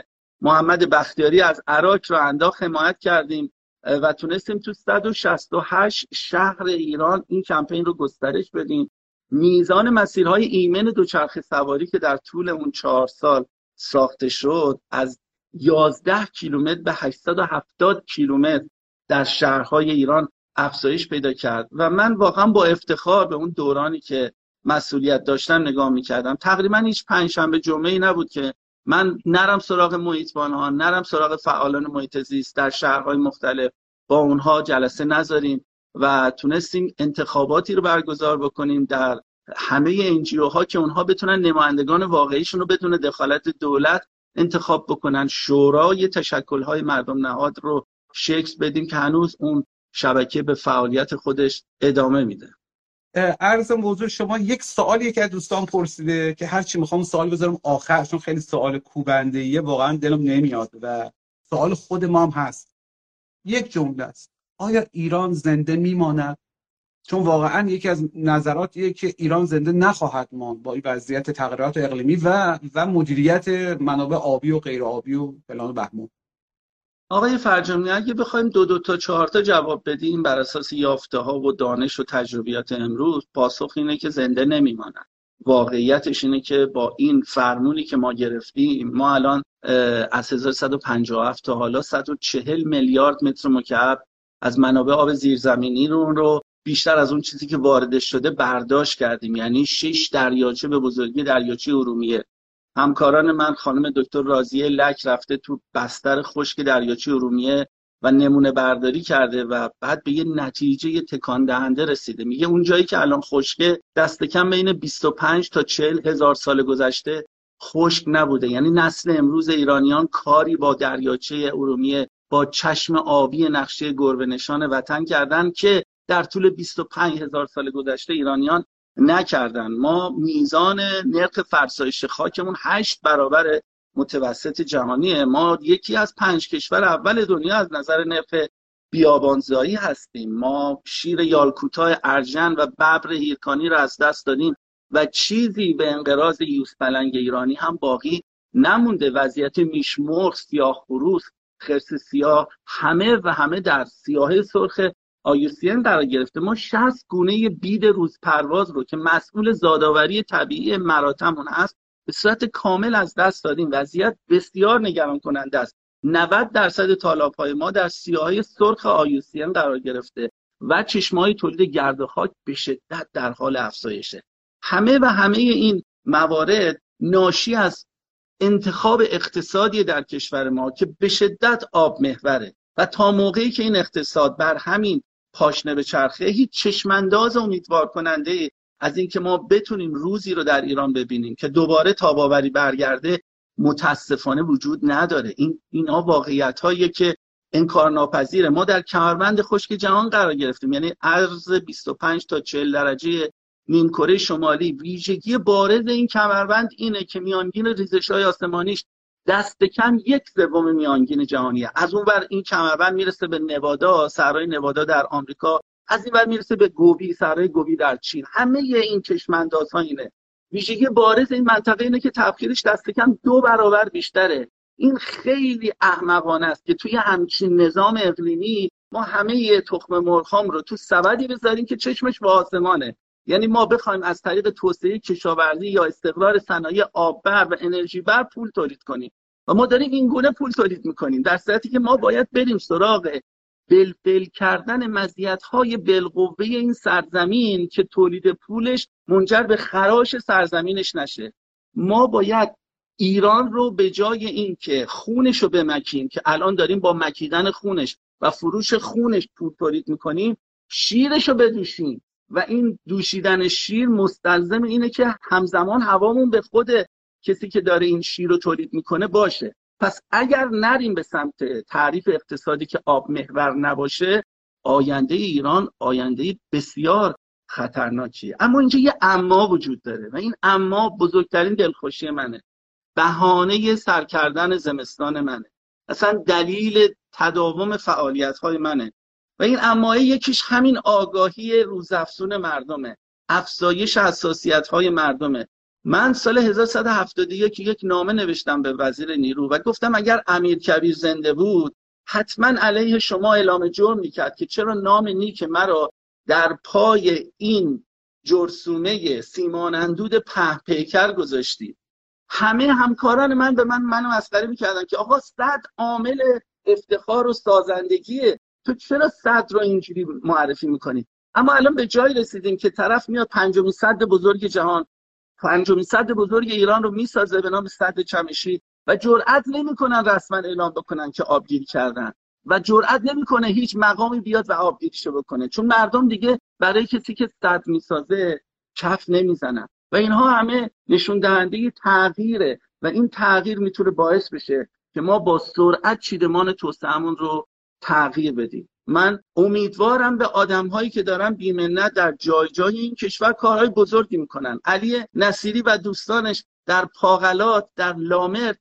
محمد بختیاری از عراق رو انداخت حمایت کردیم. و تونستیم تو 168 شهر ایران این کمپین رو گسترش بدیم. میزان مسیرهای ایمن دوچرخه سواری که در طول اون چهار سال ساخته شد از 11 کیلومتر به 870 کیلومتر در شهرهای ایران افزایش پیدا کرد. و من واقعا با افتخار به اون دورانی که مسئولیت داشتم نگاه می‌کردم. تقریبا هیچ پنجشنبه جمعه ای نبود که من نرم سراغ محیطبان ها نرم سراغ فعالان محیط زیست در شهرهای مختلف. با اونها جلسه نذاریم و تونستیم انتخاباتی رو برگزار بکنیم در همه انجیو ها که اونها بتونن نمایندگان واقعیشون رو بدون دخالت دولت انتخاب بکنن. شورای تشکل های مردم نهاد رو شکل بدیم که هنوز اون شبکه به فعالیت خودش ادامه میده. عرض موضوع شما یک سوالی که از دوستان پرسیده که هرچی می‌خوام سوال بذارم آخر چون خیلی سوال کوبنده یه واقعا دلم نمیاد و سوال خود ما هم هست. یک جمله است. آیا ایران زنده میماند؟ چون واقعا یکی از نظراتیه که ایران زنده نخواهد ماند با این وضعیت تغییرات اقلیمی و و مدیریت منابع آبی و غیر آبی و فلان و آقای فرجامی اگه بخوایم دو دو تا چهار تا جواب بدیم بر اساس یافته ها و دانش و تجربیات امروز پاسخ اینه که زنده نمیمانند. واقعیتش اینه که با این فرمونی که ما گرفتیم ما الان از 1157 تا حالا 140 میلیارد متر مکعب از منابع آب زیرزمینی رو رو بیشتر از اون چیزی که واردش شده برداشت کردیم. یعنی 6 دریاچه به بزرگی دریاچه ارومیه. همکاران من خانم دکتر راضیه لک رفته تو بستر خشک دریاچه ارومیه و نمونه برداری کرده و بعد به یه نتیجه تکان دهنده رسیده. میگه اون جایی که الان خشکه دست کم بین 25 تا 40 هزار سال گذشته خشک نبوده. یعنی نسل امروز ایرانیان کاری با دریاچه ارومیه با چشم آبی نقشه گربه نشان وطن کردن که در طول 25 هزار سال گذشته ایرانیان نکردن. ما میزان نرخ فرسایش خاکمون هشت برابر متوسط جهانیه. ما یکی از پنج کشور اول دنیا از نظر نرخ بیابانزایی هستیم. ما شیر یالکوتای ارجن و ببر هیرکانی رو از دست دادیم و چیزی به انقراض یوز پلنگ ایرانی هم باقی نمونده. وضعیت میشمرغ سیاه خروس خرس سیاه همه و همه در سیاه سرخ آیوسین قرار گرفته. ما 60 گونه بید روز پرواز رو که مسئول زادآوری طبیعی مراتمون هست به صورت کامل از دست دادیم. وضعیت بسیار نگران کننده است. 90 درصد طالاب های ما در سیاهای سرخ آیوسین قرار گرفته و چشمای تولید گرد و خاک به شدت در حال افزایشه. همه و همه این موارد ناشی از انتخاب اقتصادی در کشور ما که به شدت آب محوره و تا موقعی که این اقتصاد بر همین پاشنه به چرخه هیچ چشمانداز امیدوار کننده از اینکه ما بتونیم روزی رو در ایران ببینیم که دوباره تاباوری برگرده متاسفانه وجود نداره. این اینا واقعیت هایی که انکار ناپذیره ما در کمربند خشک جهان قرار گرفتیم. یعنی عرض 25 تا 40 درجه نیمکره شمالی ویژگی بارز این کمربند اینه که میانگین ریزش های آسمانیش دست کم یک سوم میانگین جهانیه. از اون بر این کمربند می‌رسه به نوادا صحرای نوادا در آمریکا. از این بر می‌رسه به گوبی صحرای گوبی در چین. همه این چشماندازها اینه. ویژگی بارز این منطقه اینه که تبخیرش دست کم دو برابر بیشتره. این خیلی احمقانه است که توی همچین نظام اقلیمی ما همه یه تخم مرغام رو تو سبدی بذاریم که چشمش به آسمانه. یعنی ما بخوایم از طریق توسعه کشاورزی یا استقرار صنایع آببر و انرژی بر پول تولید کنیم. و ما داریم این گونه پول تولید می‌کنیم. در صورتی که ما باید بریم سراغ بلبل کردن مزیت های بالقوه این سرزمین که تولید پولش منجر به خراش سرزمینش نشه. ما باید ایران رو به جای اینکه خونش رو بمکیم که الان داریم با مکیدن خونش و فروش خونش پول تولید می‌کنیم شیرش رو بدوشیم. و این دوشیدن شیر مستلزم اینه که همزمان هوامون به خود کسی که داره این شیر رو تولید می‌کنه باشه. پس اگر نریم به سمت تعریف اقتصادی که آب محور نباشه آینده ایران آینده بسیار خطرناکیه اما اینجا یه اما وجود داره و این اما بزرگترین دلخوشی منه. بهانه سر کردن زمستان منه. اصلا دلیل تداوم فعالیت های منه. و این امایه یکیش همین آگاهی روزافزون مردمه. افزایش حساسیت های مردمه. من سال 1171 یک نامه نوشتم به وزیر نیرو و گفتم اگر امیر کبیر زنده بود حتما علیه شما اعلام جرم می‌کرد که چرا نام نیک مرا در پای این جرسومه سیمان اندود په پیکر گذاشتید همه همکاران من به من منو مسخره می‌کردن که آقا صد عامل افتخار و سازندگیه تو چرا صد رو اینجوری معرفی می‌کنی؟ اما الان به جای رسیدیم که طرف میاد پنجمین صد بزرگ جهان پنجمین صد بزرگ ایران رو می‌سازه به نام صد چمشی و جرأت نمی‌کنن رسما اعلام بکنن که آبگیری کردن. و جرأت نمی‌کنه هیچ مقامی بیاد و آبگیریشو بکنه. چون مردم دیگه برای کسی که صد می‌سازه کف نمی‌زنن. و اینها همه نشون دهنده تغییره. و این تغییر می‌تونه باعث بشه که ما با سرعت چیدمان توسعهمون رو تغییر بدیم. من امیدوارم به آدم هایی که دارن بیمنت در جای جای این کشور کارهای بزرگی می‌کنن. علی نصیری و دوستانش در پاغلات در لامر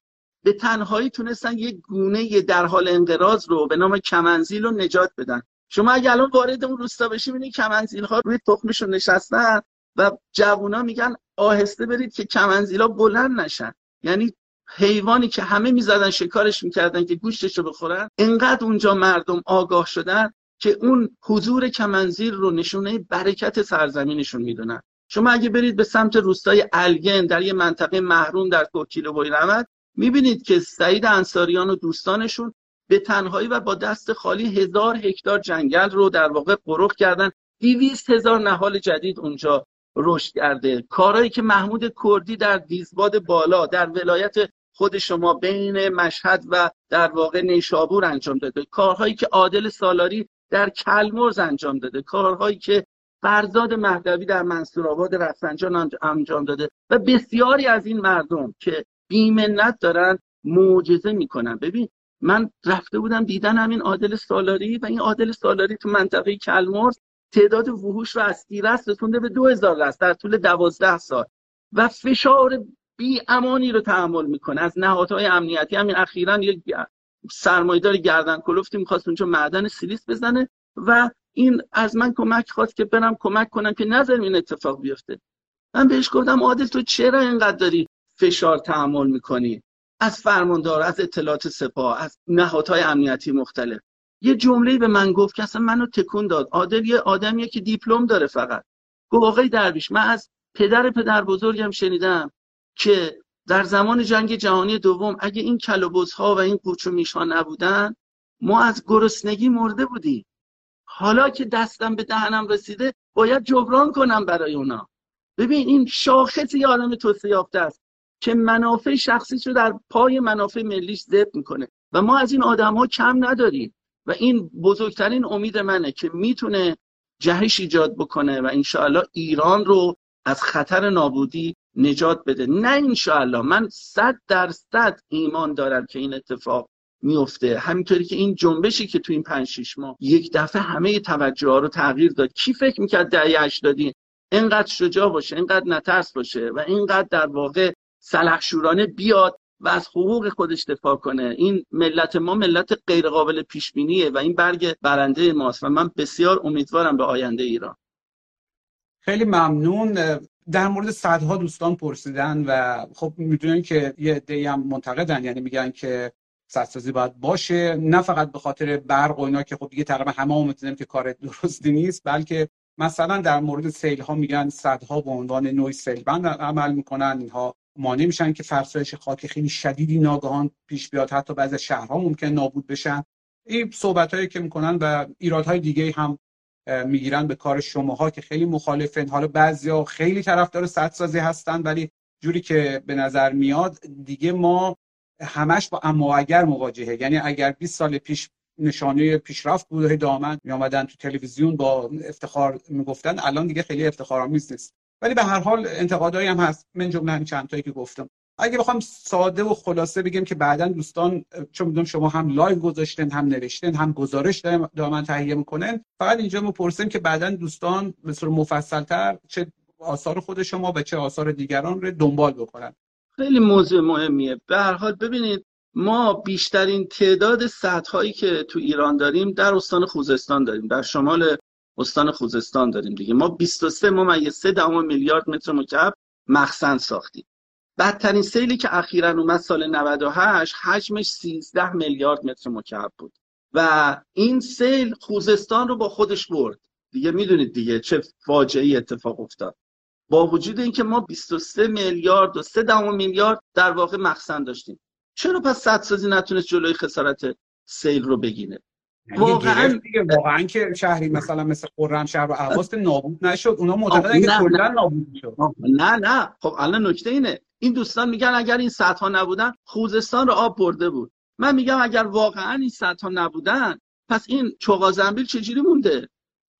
به تنهایی تونستن یک گونه در حال انقراض رو به نام کمنزیل رو نجات بدن. شما اگه الان وارد اون روستا بشی ببینید کمنزیل ها روی تخمشون نشستن و جوونا میگن آهسته برید که کمنزیلا بلند نشن. یعنی حیوانی که همه می‌زدن شکارش می‌کردن که گوشتش رو بخورن انقدر اونجا مردم آگاه شدن که اون حضور کمنزیر رو نشونه برکت سرزمینشون می‌دونن. شما اگه برید به سمت روستای الگن در یه منطقه محروم در کوکیل و رمد می‌بینید که سعید انصاریان و دوستانشون به تنهایی و با دست خالی هزار هکتار جنگل رو در واقع قرخ کردن. دیویست هزار نهال جدید اونجا رشد کرده. کارهایی که محمود کردی در دیزباد بالا در ولایت خود شما بین مشهد و در واقع نیشابور انجام داده. کارهایی که عادل سالاری در کلمرز انجام داده. کارهایی که فرزاد مهدوی در منصورآباد رفسنجان انجام داده. و بسیاری از این مردم که بیمنت دارن معجزه می‌کنن. ببین من رفته بودم دیدن همین عادل سالاری و این عادل سالاری تو منطقه کلمرز تعداد وحوش رو از دیرست رسونده به دو هزار رست در طول دوازده سال. و فشار بی امانی رو تحمل می‌کنه. از نهادهای امنیتی همین اخیرا یک سرمایدار گردن کلفتی می‌خواست اونجا معدن سیلیس بزنه و این از من کمک خواست که برم کمک کنم که نظر این اتفاق بیفته. من بهش گفتم عادل تو چرا اینقدر داری فشار تحمل می‌کنی؟ از فرماندار از اطلاعات سپاه از نهادهای امنیتی مختلف. یه جمله به من گفت که اصلا منو تکون داد. عادل یه آدمیه که دیپلم داره فقط. گفت آقای درویش من از پدر پدر بزرگم شنیدم. که در زمان جنگ جهانی دوم اگه این ها و این قوچ و میش ها نبودن ما از گرسنگی مرده بودیم. حالا که دستم به دهنم رسیده باید جبران کنم برای اونا. ببین این شاخص یه آدم توسعه یافته است که منافع شخصیش رو در پای منافع ملیش ضبط می‌کنه و ما از این آدم ها کم نداریم و این بزرگترین امید منه که می‌تونه جهش ایجاد بکنه و انشاءالله ایران رو از خطر نابودی نجات بده. نه انشاءالله من صد درصد ایمان دارم که این اتفاق میفته. همینطوری که این جنبشی که تو این پنج شیش ماه یک دفعه همه توجه ها رو تغییر داد. کی فکر می‌کرد دهه هشتادی اینقدر شجاع باشه اینقدر نترس باشه و اینقدر در واقع سلحشورانه بیاد و از حقوق خودش دفاع کنه؟ این ملت ما ملت غیر قابل پیش بینیه و این برگ برنده ماست و من بسیار امیدوارم به آینده ایران. خیلی ممنون. در مورد صدها دوستان پرسیدن و خب می‌دونن که یه عده‌ای هم منتقدن یعنی میگن که سدسازی باید باشه. نه فقط به خاطر برق و اینا که خب دیگه تقریبا همه هم که کار درستی نیست بلکه مثلا در مورد سیل ها میگن صدها به عنوان نوعی سیل بند عمل می‌کنن. اینها مانع میشن که فرسایش خاک خیلی شدیدی ناگهان پیش بیاد حتی بعضی شهرها ممکن نابود بشن. این صحبت هایی که می‌کنن و ایرادهای دیگه هم می‌گیرن به کار شماها که خیلی مخالفن. حالا بعضیا خیلی طرفدار سدسازی هستن ولی جوری که به نظر میاد دیگه ما همش با اما اگر مواجهه. یعنی اگر 20 سال پیش نشانه پیشرفت بود دائما می آمدن تو تلویزیون با افتخار می‌گفتن الان دیگه خیلی افتخارآمیز نیست. ولی به هر حال انتقادایی هم هست. من جمله چند تایی که گفتم. اگه بخوام ساده و خلاصه بگم که بعدا دوستان چون می‌دونم شما هم live گذاشتن هم نوشتن هم گزارش دائما تهیه می‌کنن فقط اینجا می‌پرسیم که بعدا دوستان به صورت مفصلتر چه آثار خود شما و چه آثار دیگران رو دنبال بکنن. خیلی موضوع مهمیه. به هر حال ببینید ما بیشترین تعداد هایی که تو ایران داریم در استان خوزستان داریم. در شمال استان خوزستان داریم دیگه. ما 23 ممیز 3 دهم میلیارد متر مکعب مخزن ساختیم. بدترین سیلی که اخیرا اومد سال 98 حجمش 13 میلیارد متر مکعب بود. و این سیل خوزستان رو با خودش برد. دیگه می‌دونید دیگه چه فاجعه اتفاق افتاد. با وجود اینکه ما 23 میلیارد و 3 دهم میلیارد در واقع مخزن داشتیم. چرا پس سدسازی نتونست جلوی خسارت سیل رو بگیره؟ واقعا واقعا که شهری مثلا مثل شهر و اهواز نابود نشد. اونا معتقدن که کلا نابود شد. نه نه. خب الان نکته اینه. این دوستان میگن اگر این ها نبودن خوزستان رو آب برده بود. من میگم اگر واقعا این ها نبودن پس این چوغا زنبیل چجوری مونده؟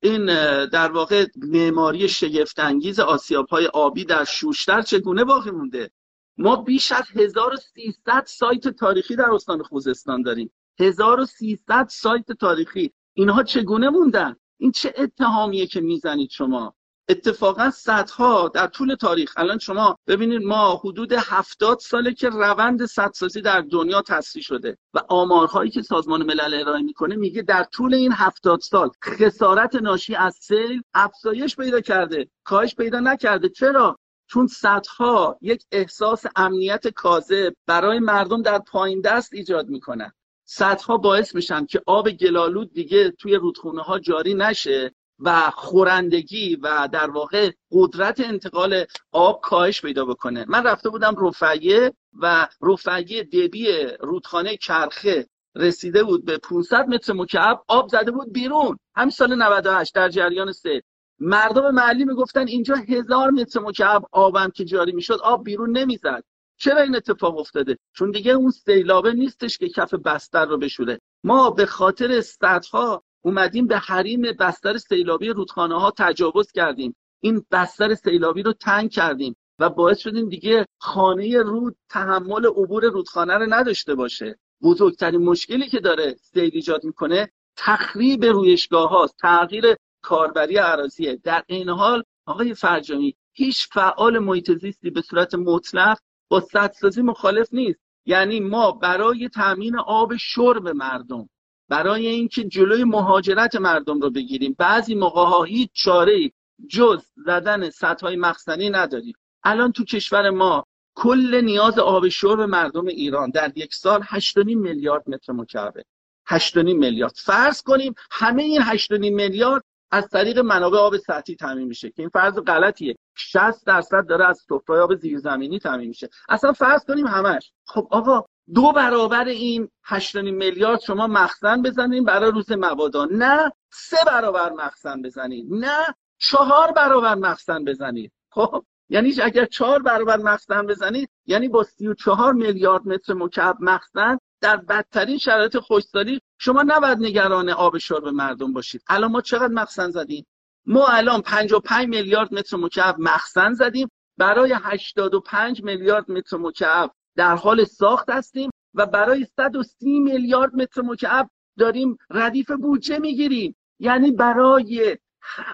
این در واقع معماری شگفت انگیز آسیاب های آبی در شوشتر چگونه باقی مونده؟ ما بیش از 1300 سایت تاریخی در استان خوزستان داریم. 1300 سایت تاریخی. اینها چگونه موندن؟ این چه اتهامیه که می‌زنید شما؟ اتفاقا صدها در طول تاریخ. الان شما ببینید ما حدود هفتاد ساله که روند صدسازی در دنیا تصریح شده و آمارهایی که سازمان ملل ارائه می‌کنه میگه در طول این هفتاد سال خسارت ناشی از سیل افزایش پیدا کرده کاهش پیدا نکرده. چرا؟ چون صدها یک احساس امنیت کاذب برای مردم در پایین دست ایجاد می‌کنن صدها باعث میشن که آب گلالود دیگه توی رودخونه ها جاری نشه. و خورندگی و در واقع قدرت انتقال آب کاهش پیدا بکنه. من رفته بودم رفعیه و رفعیه دبی رودخانه کرخه رسیده بود به 500 متر مکعب آب زده بود بیرون. همین سال 98 در جریان سه. مردم محلی می‌گفتن اینجا هزار متر مکعب آبم که جاری می‌شد آب بیرون نمی‌زد. چرا این اتفاق افتاده؟ چون دیگه اون سیلابه نیستش که کف بستر رو بشوره. ما به خاطر صدها اومدیم به حریم بستر سیلابی رودخانه ها تجاوز کردیم. این بستر سیلابی رو تنگ کردیم و باعث شدیم دیگه خانه رود تحمل عبور رودخانه رو نداشته باشه. بزرگترین مشکلی که داره سیل ایجاد می‌کنه تخریب رویشگاه هاست تغییر کاربری عراضیه. در این حال آقای فرجامی هیچ فعال محیط زیستی به صورت مطلق با سدسازی مخالف نیست. یعنی ما برای تامین آب شرب مردم برای اینکه جلوی مهاجرت مردم رو بگیریم. بعضی موقع ها هیچ چاره جز زدن سطح های مخزنی نداریم. الان تو کشور ما کل نیاز آب شرب مردم ایران در یک سال 8.5 میلیارد متر مکعبه. 8.5 میلیارد. فرض کنیم همه این 8.5 میلیارد از طریق منابع آب سطحی تامین میشه که این فرض غلطیه. 60 درصد داره از سفره آب زیرزمینی تامین میشه. اصلا فرض کنیم همش. خب آقا دو برابر این 8 میلیارد شما مخزن بزنین برای روز مبادا. نه سه برابر مخزن بزنید نه چهار برابر مخزن بزنید خب؟ یعنی اگر چهار برابر مخزن بزنید یعنی با 34 میلیارد متر مکعب مخزن در بدترین شرایط خشکسالی شما نباید نگران آب شرب مردم باشید. الان ما چقدر مخزن زدیم؟ ما الان 55 میلیارد متر مکعب مخزن زدیم. برای 85 میلیارد متر مکعب در حال ساخت هستیم و برای 130 میلیارد متر مکعب داریم ردیف بودجه می‌گیریم. یعنی برای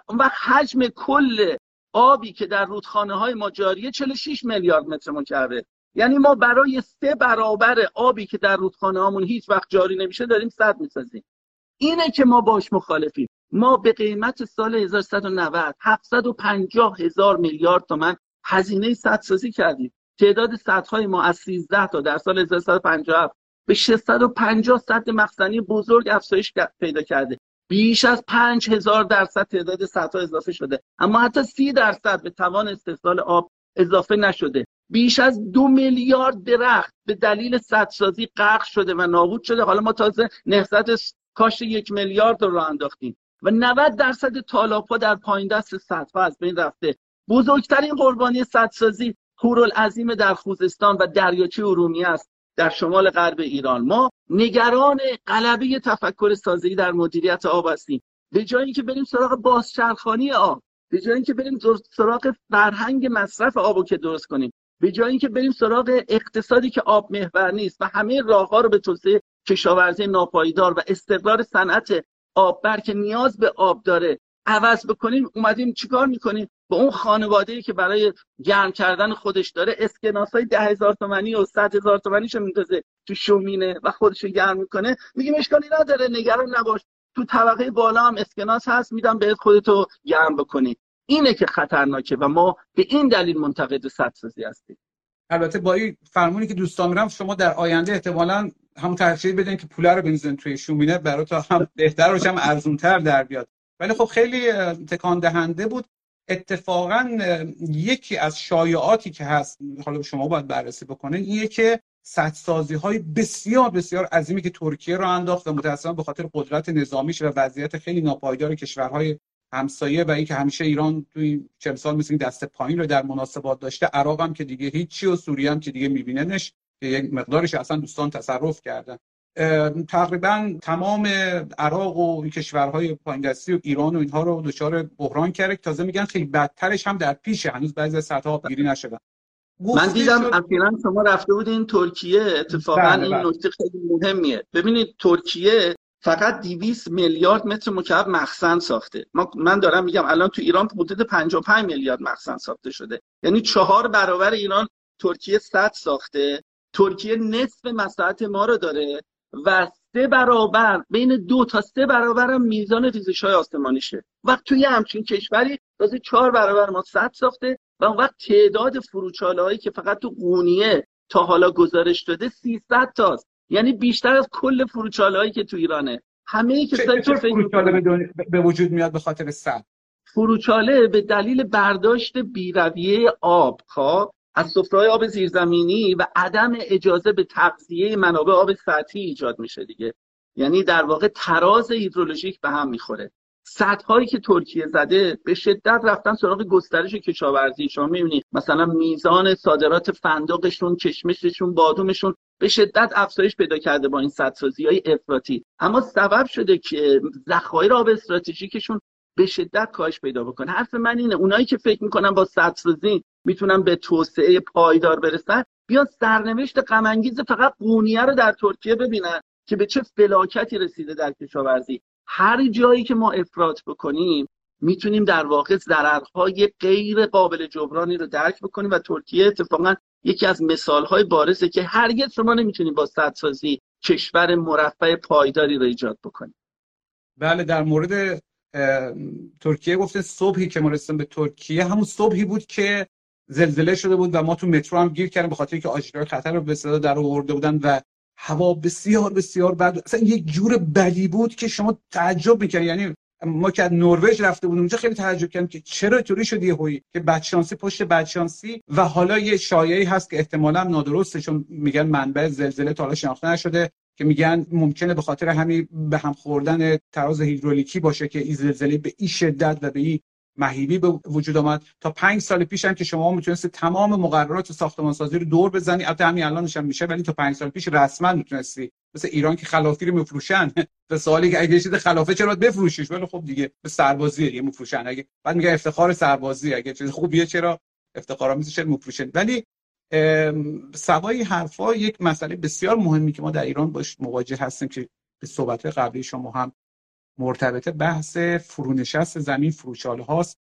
وقت حجم کل آبی که در رودخانه های ما جاریه 46 میلیارد متر مکعبه. یعنی ما برای سه برابر آبی که در رودخانه هامون هیچ وقت جاری نمیشه داریم صد می‌سازیم. اینه که ما باش مخالفیم. ما به قیمت سال 1190 750 هزار میلیارد تومن هزینه سدسازی کردیم. تعداد سدهای ما از 13 تا در سال 1157 به 650 سد مخزنی بزرگ افزایش پیدا کرده. بیش از 5000 درصد تعداد سدها اضافه شده. اما حتی 30 درصد به توان استحصال آب اضافه نشده. بیش از دو میلیارد درخت به دلیل سدسازی غرق شده و نابود شده. حالا ما تازه نهضت کاش یک میلیارد رو انداختیم. و 90 درصد تالابها در پایین دست سدها از بین رفته. بزرگترین قربانی سدسازی هورالعظیم در خوزستان و دریاچه ارومیه است در شمال غرب ایران. ما نگران غلبه تفکر سازی در مدیریت آب هستیم. به جایی که بریم سراغ بازچرخانی آب به جایی که بریم سراغ فرهنگ مصرف آب که درست کنیم به جایی که بریم سراغ اقتصادی که آب محور نیست و همه راه ها رو به توسعه کشاورزی ناپایدار و استقرار صنعت آببر که نیاز به آب داره عوض بکنیم اومدیم چیکار می‌کنیم؟ با اون خانواده که برای گرم کردن خودش داره اسکناس های ده هزار تومنی و صد هزار تومنی شو میندازه تو شومینه و خودش رو گرم می‌کنه. میگیم اشکالی نداره نگران نباش. تو طبقه بالا هم اسکناس هست میدم بهت خودتو گرم بکنی. اینه که خطرناکه و ما به این دلیل منتقد سدسازی هستیم. البته با این فرمونی که دوستان میرم شما در آینده احتمالا همون ترجیح بدین که پوله رو بنزین توی شومینه برای تا هم بهتر باشه هم ارزونتر در بیاد. ولی خب خیلی تکان دهنده بود. اتفاقا یکی از شایعاتی که هست حالا شما باید بررسی بکنین اینه که سدسازی های بسیار بسیار عظیمی که ترکیه رو انداخت و متاسفانه به خاطر قدرت نظامیش و وضعیت خیلی ناپایدار کشورهای همسایه و اینکه همیشه ایران توی چند سال مثل دست پایین رو در مناسبات داشته عراق هم که دیگه هیچی و سوریه هم که دیگه میبیننش یک مقدارش اصلا دوستان تصرف کردن. تقریبا تمام عراق و کشورهای پایین دستی و ایران و اینها رو دچار بحران کرده تازه میگن خیلی بدترش هم در پیشه. هنوز بعضی از سطح گیری نشدن من دیدم اخیرا شما رفته بودین ترکیه اتفاقا بله این بله. نکته خیلی مهمیه. ببینید ترکیه فقط 200 میلیارد متر مکعب مخزن ساخته. من دارم میگم الان تو ایران حدود 55 میلیارد مخزن ساخته شده. یعنی چهار برابر ایران ترکیه صد ساخته. ترکیه نصف مساحت ما رو داره. و سه برابر بین دو تا سه برابر هم میزان ریزش های آسمانیشه. وقت توی همچین کشوری تازه چهار برابر ما صد ساخته و اون وقت تعداد فروچاله هایی که فقط تو قونیه تا حالا گزارش داده 300 تاست. یعنی بیشتر از کل فروچاله هایی که تو ایرانه. همه کسایی که فروچاله به وجود میاد به خاطر سد فروچاله به دلیل برداشت بیرویه آب خب؟ از سفرهای آب زیرزمینی و عدم اجازه به تغذیه منابع آب سطحی ایجاد میشه دیگه. یعنی در واقع تراز هیدرولوژیک به هم می‌خوره. هایی که ترکیه زده به شدت رفتن سراغ گسترش کشاورزی. شما می‌بینید مثلا میزان صادرات فندقشون کشمششون بادومشون به شدت افزایش پیدا کرده با این سدسازی های افراطی. اما سبب شده که ذخایر آب استراتژیکشون به شدت کاهش پیدا بکنه. حرف من اینه اونایی که فکر می‌کنن با سدسازی می‌تونن به توسعه پایدار برسن بیان سرنوشت غم فقط قونیه رو در ترکیه ببینن که به چه فلاکتی رسیده در کشاورزی. هر جایی که ما افراط بکنیم می‌تونیم در واقع ضررهای غیر قابل جبرانی رو درک بکنیم و ترکیه اتفاقا یکی از مثالهای بارزه که هرگز شما نمی‌تونیم با سدسازی کشور مرفع پایداری رو ایجاد بکنیم بله در مورد ترکیه گفته صبحی که ما رسیدیم به ترکیه. همون صبحی بود که زلزله شده بود و ما تو مترو هم گیر کردیم به خاطر که آژیرهای خطر رو به صدا در آورده بودن و هوا بسیار بسیار بد اصلا یک جور بدی بود که شما تعجب می‌کنید یعنی ما که از نروژ رفته بودیم اونجا خیلی تعجب کردیم که چرا طوری شد یهویی که بدشانسی پشت بدشانسی و حالا یه شایعی هست که احتمالا نادرسته چون میگن منبع زلزله تا حالا شناخته نشده که میگن ممکنه به خاطر همین به هم خوردن تراز هیدرولیکی باشه که این زلزله به این شدت و به این مهیبی به وجود آمد. تا پنج سال پیش هم که شما می‌تونستید تمام مقررات ساختمان سازی رو دور بزنی البته همین الانش هم میشه ولی تا پنج سال پیش رسما می‌تونستی. مثل ایران که خلافی رو میفروشن به سوالی که اگه چیز خلافه چرا بفروشیش؟ ولی خب دیگه به سربازی دیگه میفروشن. اگه بعد میگه افتخار سربازی اگه چیز خوبیه چرا افتخارآمیز چرا میفروشن؟ ولی سوای حرفا یک مسئله بسیار مهمی که ما در ایران باش مواجه هستیم که به صحبت قبلی شما هم مرتبطه بحث فرونشست زمین فروشاله هاست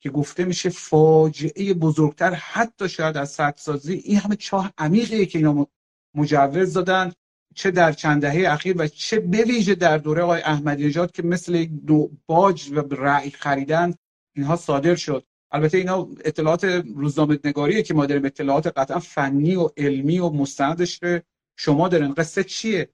که گفته میشه فاجعه بزرگتر حتی شاید از سدسازی این همه چاه عمیقی که اینا مجوز دادن چه در چند دهه اخیر و چه بویژه در دوره آقای احمدی نژاد که مثل دو باج و رأی خریدن اینها صادر شد. البته اینا اطلاعات روزنامه نگاریه که ما داریم اطلاعات قطعا فنی و علمی و مستندش شما دارین. قصه چیه؟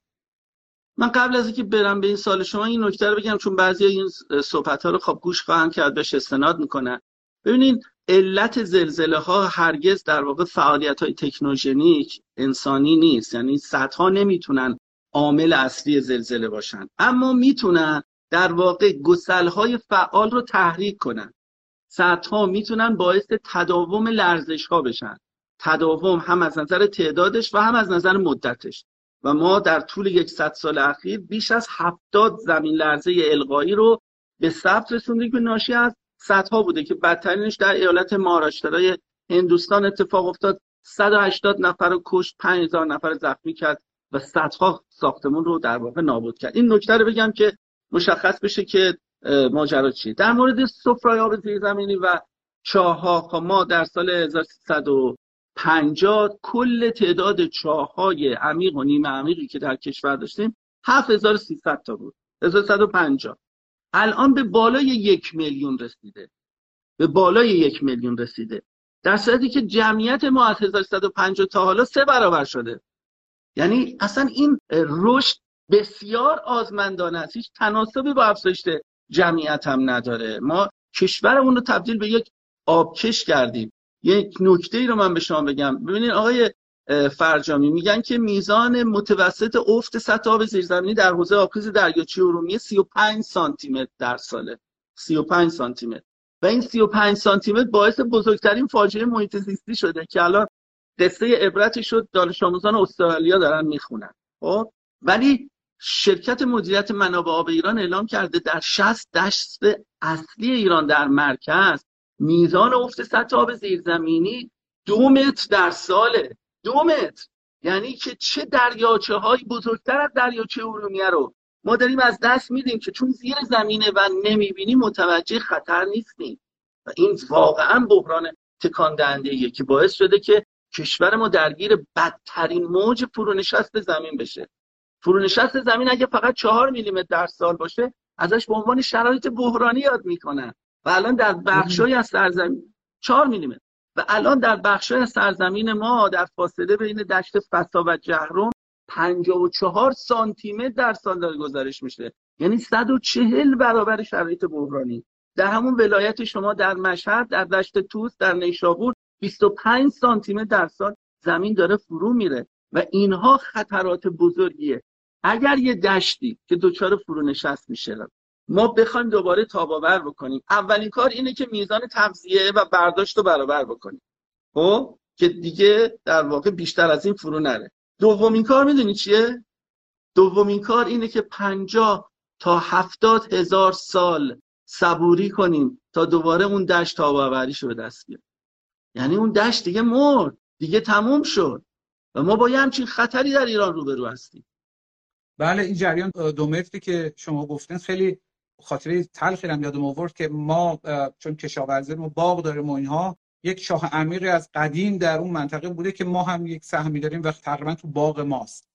من قبل از اینکه برم به این سال شما این نکته رو بگم چون بعضی این صحبت ها رو خب گوش خواهند کرد بهش استناد می‌کنن ببینید علت زلزله ها هرگز در واقع فعالیت های تکنوژنیک انسانی نیست. یعنی سطح نمی‌تونن عامل اصلی زلزله باشن. اما می‌تونن در واقع گسل های فعال رو تحریک کنن. سطح می‌تونن باعث تداوم لرزش ها بشن. تداوم هم از نظر تعدادش و هم از نظر مدتش. و ما در طول یک سال اخیر بیش از هفتاد زمین لرزه القایی رو به ثبت رسوندیم که ناشی از صدها بوده که بدترینش در ایالت مهاراشترای هندوستان اتفاق افتاد. 180 نفر رو کشت 5000 نفر زخمی کرد و صدها ساختمون رو در واقع نابود کرد. این نکته رو بگم که مشخص بشه که ماجرا چیه. در مورد سفرای آب زیرزمینی و چاهها خب ما در سال 1300 50 کل تعداد چاهای عمیق و نیمه عمیقی که در کشور داشتیم 7300 تا بود. 1150 الان به بالای یک میلیون رسیده. به بالای یک میلیون رسیده. در صورتی که جمعیت ما از 1150 تا حالا سه برابر شده. یعنی اصلا این رشد بسیار آزمندانه است. هیچ تناسبی با افزایش جمعیت هم نداره. ما کشورمون رو تبدیل به یک آبکش کردیم. یک نکته ای رو من به شما بگم. ببینید آقای فرجامی میگن که میزان متوسط افت سطح آب زیرزمینی در حوزه آبخیز دریاچه ارومیه 35 سانتی متر در ساله. 35 سانتی متر و این 35 سانتی متر باعث بزرگترین فاجعه محیط زیستی شده که الان قصه عبرتی شد دانش آموزان استرالیا دارن می‌خونن. خب؟ ولی شرکت مدیریت منابع آب ایران اعلام کرده در 60 دشت اصلی ایران در مرکز میزان افت سطح آب زیرزمینی دو متر در ساله. دو متر. یعنی که چه دریاچه های بزرگتر از دریاچه ارومیه رو ما داریم از دست میدیم که چون زیر زمینه و نمی‌بینیم متوجه خطر نیستیم. و این واقعا بحران تکان دهنده که باعث شده که کشور ما درگیر بدترین موج فرونشست زمین بشه. فرونشست زمین اگه فقط چهار میلیمتر در سال باشه ازش به عنوان شرایط بحرانی یاد می‌کنن. و الان در بخشای از سرزمین 4 میلیمتر. و الان در بخشای از سرزمین ما در فاصله بین دشت فسا و جهرم 54 سانتی متر در سال داره گزارش میشه. یعنی 140 برابر شرایط بحرانی. در همون ولایت شما در مشهد در دشت توس در نیشابور 25 سانتی متر در سال زمین داره فرو میره. و اینها خطرات بزرگیه. اگر یه دشتی که دچار فرونشست میشه ما بخوایم دوباره تاباور بکنیم. اولین کار اینه که میزان تغذیه و برداشت رو برابر بکنیم. خب؟ که دیگه در واقع بیشتر از این فرو نره. دومین کار می‌دونی چیه؟ دومین کار اینه که پنجاه تا هفتاد هزار سال صبوری کنیم تا دوباره اون دشت تاباوری رو به دست بیاریم. یعنی اون دشت دیگه مرد. دیگه تموم شد. و ما با یه همچین خطری در ایران روبرو هستیم. بله این جریان دو که شما گفتین خیلی خاطره تلخی هم یادم آورد که ما چون کشاورزی ما باغ داریم و اینها یک شاه امیری از قدیم در اون منطقه بوده که ما هم یک سهمی داریم و تقریبا تو باغ ماست.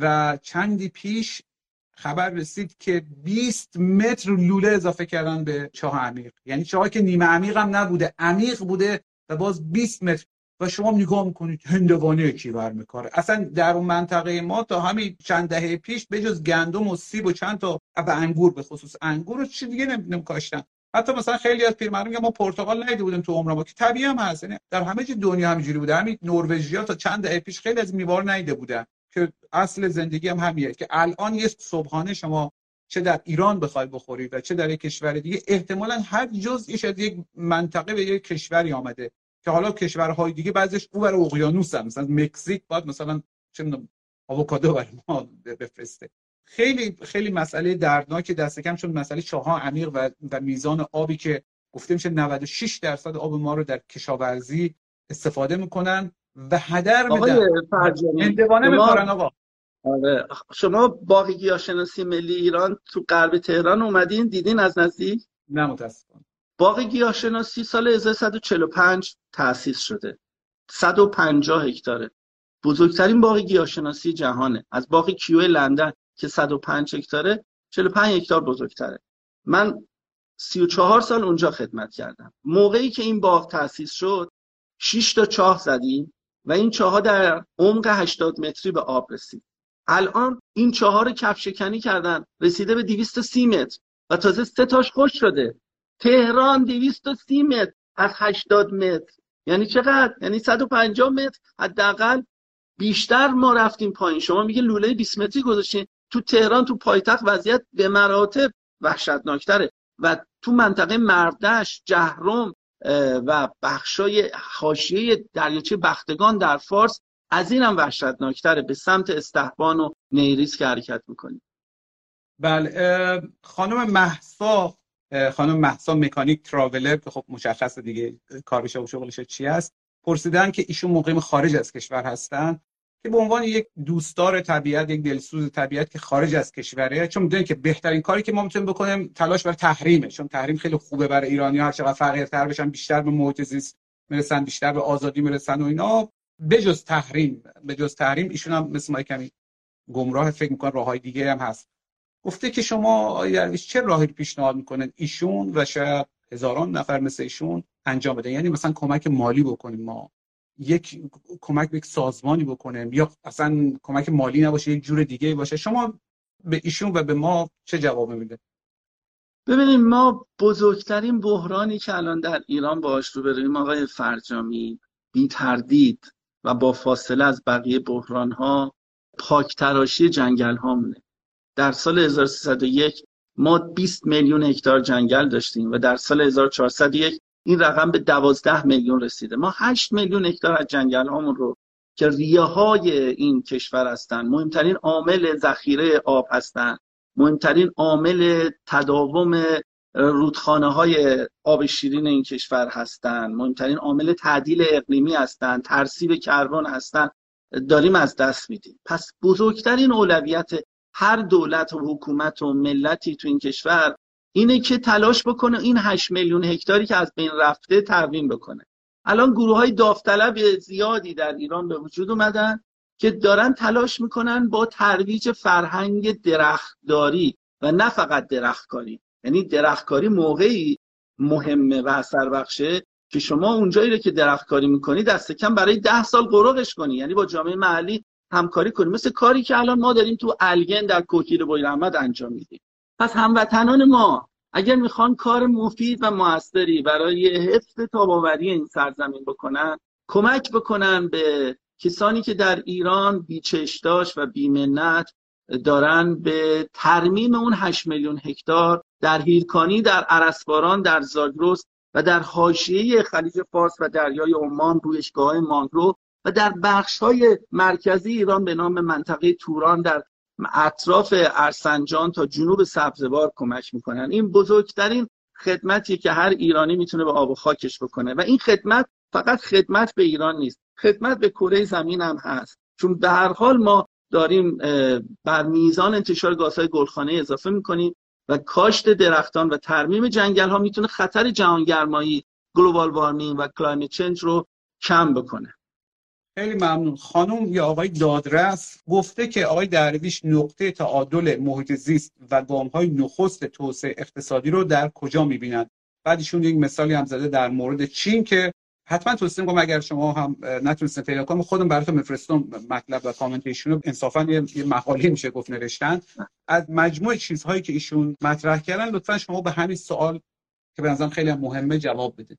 و چندی پیش خبر رسید که 20 متر لوله اضافه کردن به چاه عمیق یعنی چاهی که نیمه عمیق هم نبوده عمیق بوده و باز 20 متر و شما نگاه می‌کنید هندوانه کی برمیکاره؟ اصلا در اون منطقه ما تا همین چند دهه پیش بجز گندم و سیب و چند تا و انگور به خصوص. انگور رو چی دیگه نمی‌دونم کاشتن. حتی مثلا خیلی از پیرمردان ما پرتقال ندیده بودیم تو عمر ما که طبیعی هم هست. یعنی در همه جای دنیا همینجوری بوده. همین نروژیا تا چند دهه پیش خیلی از میوار ندیده بودن. که اصل زندگی هم همیه که الان یه صبحانه شما چه در ایران بخوای بخوری و چه در یک کشور دیگه احتمالا هر جزئیش از یک منطقه به یک کشوری آمده. که حالا کشورهای دیگه بعضیش او بر اقیانوس هم. مثلا مکزیک باید مثلا چه می‌دونم آووکادو برای ما بفرسته. خیلی خیلی مسئله دردناک دست کم چون مسئله چاها عمیق و, و میزان آبی که گفته میشه 96 درصد آب ما رو در کشاورزی استفاده می‌کنن و هدر میدن. اندوانه می‌کنن آقا. آره شما باقی گیاهشناسی ملی ایران تو غرب تهران اومدین دیدین از نزدیک؟ نه متاسفانه. باقی گیاهشناسی سال 1145 تأسیس شده. 150 هکتاره. بزرگترین باقی گیاهشناسی جهانه. از باقی کیو لندن که 105 هکتاره 45 هکتار بزرگتره. من 34 سال اونجا خدمت کردم. موقعی که این باغ تأسیس شد 6 تا چاه زدیم و این چاه در عمق 80 متری به آب رسید. الان این چاه رو کفشکنی کردن رسیده به 230 متر و تازه سه تاش خوش شده. تهران 230 متر از 80 متر. یعنی چقدر؟ یعنی 150 متر. حداقل بیشتر ما رفتیم پایین. شما میگه لوله 20 متری گذاشتین. تو تهران تو پایتخت وضعیت به مراتب وحشتناکتره. و تو منطقه مردش جهرم و بخشای حاشیه دریاچه بختگان در فارس از این هم وحشتناکتره. به سمت استحبان و نیریز که حرکت می‌کنیم. بله خانم محسا خانم محسا مکانیک تراولر که خب مشخص دیگه کارش و شغلش چی است پرسیدن که ایشون مقیم خارج از کشور هستن که به عنوان یک دوستدار طبیعت یک دلسوز طبیعت که خارج از کشوره چون می‌دونید که بهترین کاری که ما می‌تونیم بکنیم تلاش بر تحریمه چون تحریم خیلی خوبه برای ایرانی هر چقدر فقیرتر بشن بیشتر به محیط زیست می‌رسن بیشتر به آزادی می‌رسن و اینا. بجز تحریم بجز تحریم ایشون هم مثل ما کمی گمراه فکر می‌کنن راههای دیگه هم هست. گفته که شما یعنی چه راهی پیشنهاد می‌کنن ایشون و شاید هزاران نفر مثل ایشون انجام بده یعنی مثلا کمک مالی بکنیم ما. یک کمک به یک سازمانی بکنیم. یا اصلا کمک مالی نباشه یک جور دیگه باشه. شما به ایشون و به ما چه جواب میده ببینیم ما بزرگترین بحرانی که الان در ایران باش رو بریم آقای فرجامی بی تردید و با فاصله از بقیه بحران ها پاک تراشی جنگل هامونه در سال 1301 ما 20 میلیون هکتار جنگل داشتیم و در سال 1401 این رقم به 12 میلیون رسیده. ما 8 میلیون هکتار از جنگل هامون رو که ریه های این کشور هستند مهمترین عامل ذخیره آب هستند مهمترین عامل تداوم رودخانه های آب شیرین این کشور هستند مهمترین عامل تعدیل اقلیمی هستند ترسیب کربن هستند داریم از دست میدیم. پس بزرگترین اولویت هر دولت و حکومت و ملتی تو این کشور اینه که تلاش بکنه این 8 میلیون هکتاری که از بین رفته تقویم بکنه. الان گروه های داوطلب زیادی در ایران به وجود اومدن که دارن تلاش می‌کنن با ترویج فرهنگ درختداری و نه فقط درختکاری. یعنی درختکاری موقعی مهمه و اثر بخشه که شما اونجایی رو که درختکاری می‌کنی دست کم برای ده سال قرقش کنی. یعنی با جامعه محلی همکاری کنی مثل کاری که الان ما داریم تو الگن در کوکیر بویر احمد انجام میدیم. پس هموطنان ما اگر می‌خوان کار مفید و موثری برای حفظ تاباوری این سرزمین بکنن کمک بکنن به کسانی که در ایران بیچشتاش و بیمنت دارن به ترمیم اون 8 میلیون هکتار در هیرکانی در عرسباران در زاگرس و در حاشیه خلیج فارس و دریای عمان رویشگاه مانگرو در بخش های مرکزی ایران به نام منطقه توران در اطراف ارسنجان تا جنوب سبزوار کمک می‌کنن. این بزرگترین خدمتی که هر ایرانی می‌تونه به آب و خاکش بکنه. و این خدمت فقط خدمت به ایران نیست خدمت به کره زمین هم هست. چون به هر حال ما داریم بر میزان انتشار گازهای گلخانه‌ای اضافه می‌کنیم و کاشت درختان و ترمیم جنگل ها می‌تونه خطر جهانگرمایی global warming و climate change رو کم بکنه. خیلی ممنون. خانم یا آقای دادرس گفته که آقای درویش نقطه تعادل محیط زیست و گام های نخست توسعه اقتصادی رو در کجا می‌بینند بعدشون یک مثالی هم زده در مورد چین که حتما توصیه می‌کنم اگر شما هم نتونستین پیدا کنم خودم براتون میفرستم مطلب و کامنت ایشون انصافا یه مقاله میشه گفت نوشتن. از مجموع چیزهایی که ایشون مطرح کردن لطفا شما به همین سوال که به نظرم خیلی مهمه جواب بدید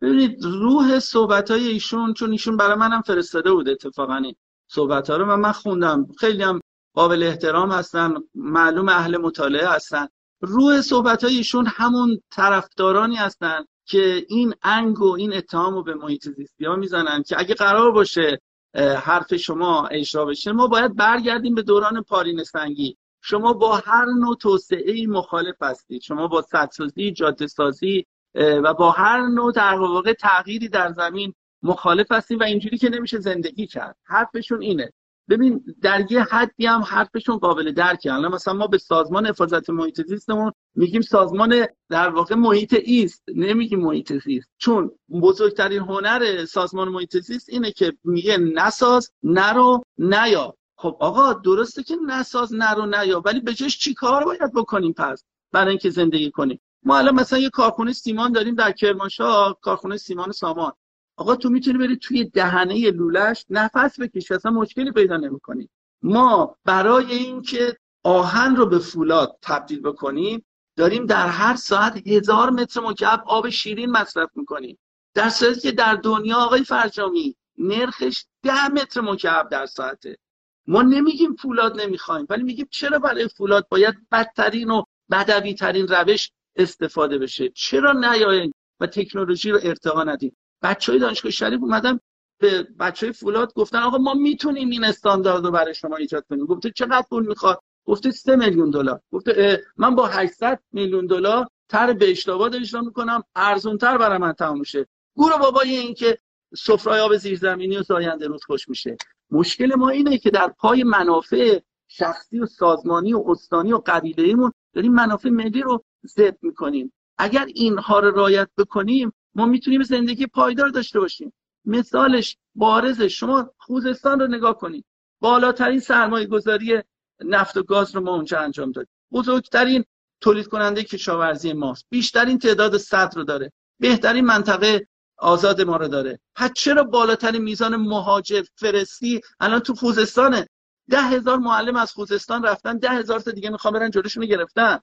ببینید روح صحبت های ایشون چون ایشون برای منم فرستاده بود اتفاقا این صحبت ها رو و من خوندم. خیلی هم قابل احترام هستن معلوم اهل مطالعه هستن. روح صحبت ایشون همون طرفدارانی هستن که این انگ و این اتهام رو به محیط زیستی ها می‌زنن که اگه قرار باشه حرف شما اجرا بشه ما باید برگردیم به دوران پارین سنگی. شما با هر نوع توسعه مخالف هستید. شما با سدسازی جاده سازی و با هر نوع در واقع تغییری در زمین مخالف هستید و اینجوری که نمیشه زندگی کرد. حرفشون اینه. ببین در یه حدی هم حرفشون قابل درکه. الان مثلا ما به سازمان حفاظت محیط زیستمون میگیم سازمان در واقع محیط ایست نمیگیم محیط زیست. چون بزرگترین هنر سازمان محیط زیست اینه که میگه نساز نرو نیا. خب آقا درسته که نساز نرو نیا. ولی به جاش چی کار باید بکنیم پس؟ برای اینکه زندگی کنیم. ما الان مثلا یه کارخونه سیمان داریم در کرمانشاه کارخونه سیمان سامان. آقا تو می‌تونی بری توی دهنه لولش نفس بکشی اصلا مشکلی پیدا نمی‌کنی. ما برای اینکه آهن رو به فولاد تبدیل بکنیم داریم در هر ساعت هزار متر مکعب آب شیرین مصرف می‌کنیم. در صورتی که در دنیا آقای فرجامی نرخش ده متر مکعب در ساعته. ما نمیگیم فولاد نمی‌خوایم ولی میگیم چرا برای فولاد باید بدترین و بدوی ترین روش استفاده بشه. چرا نیاییم و تکنولوژی رو ارتقا ندیم بچه های دانشگاه شریف اومدن به بچه فولاد گفتن آقا ما می‌تونیم این استاندارد رو برای شما ایجاد کنیم. گفته چقدر پول می‌خواد؟ گفته 3 میلیون دلار. گفته من با 800 میلیون دلار تر به اشتباه اجرا می‌کنم ارزون تر برای من تموم میشه. گورو بابای این که سفره آب زیرزمینی و ساینده روز خوش میشه. مشکل ما اینه که در پای منافع شخصی و سازمانی و استانی و قبیله ایمون داریم منافع ملی رو ضد می‌کنیم. اگر اینها رو رعایت بکنیم ما می‌تونیم زندگی پایدار داشته باشیم. مثالش بارزش شما خوزستان رو نگاه کنید. بالاترین سرمایه گذاری نفت و گاز رو ما اونجا انجام دادیم. بزرگترین تولید کننده کشاورزی ماست. بیشترین تعداد صد رو داره. بهترین منطقه آزاد ما رو داره. پس چرا بالاترین میزان مهاجر فرستی الان تو خوزستانه؟ ده هزار معلم از خوزستان رفتن ده هزار تا دیگه می‌خوام برن جلوشونو گرفتن.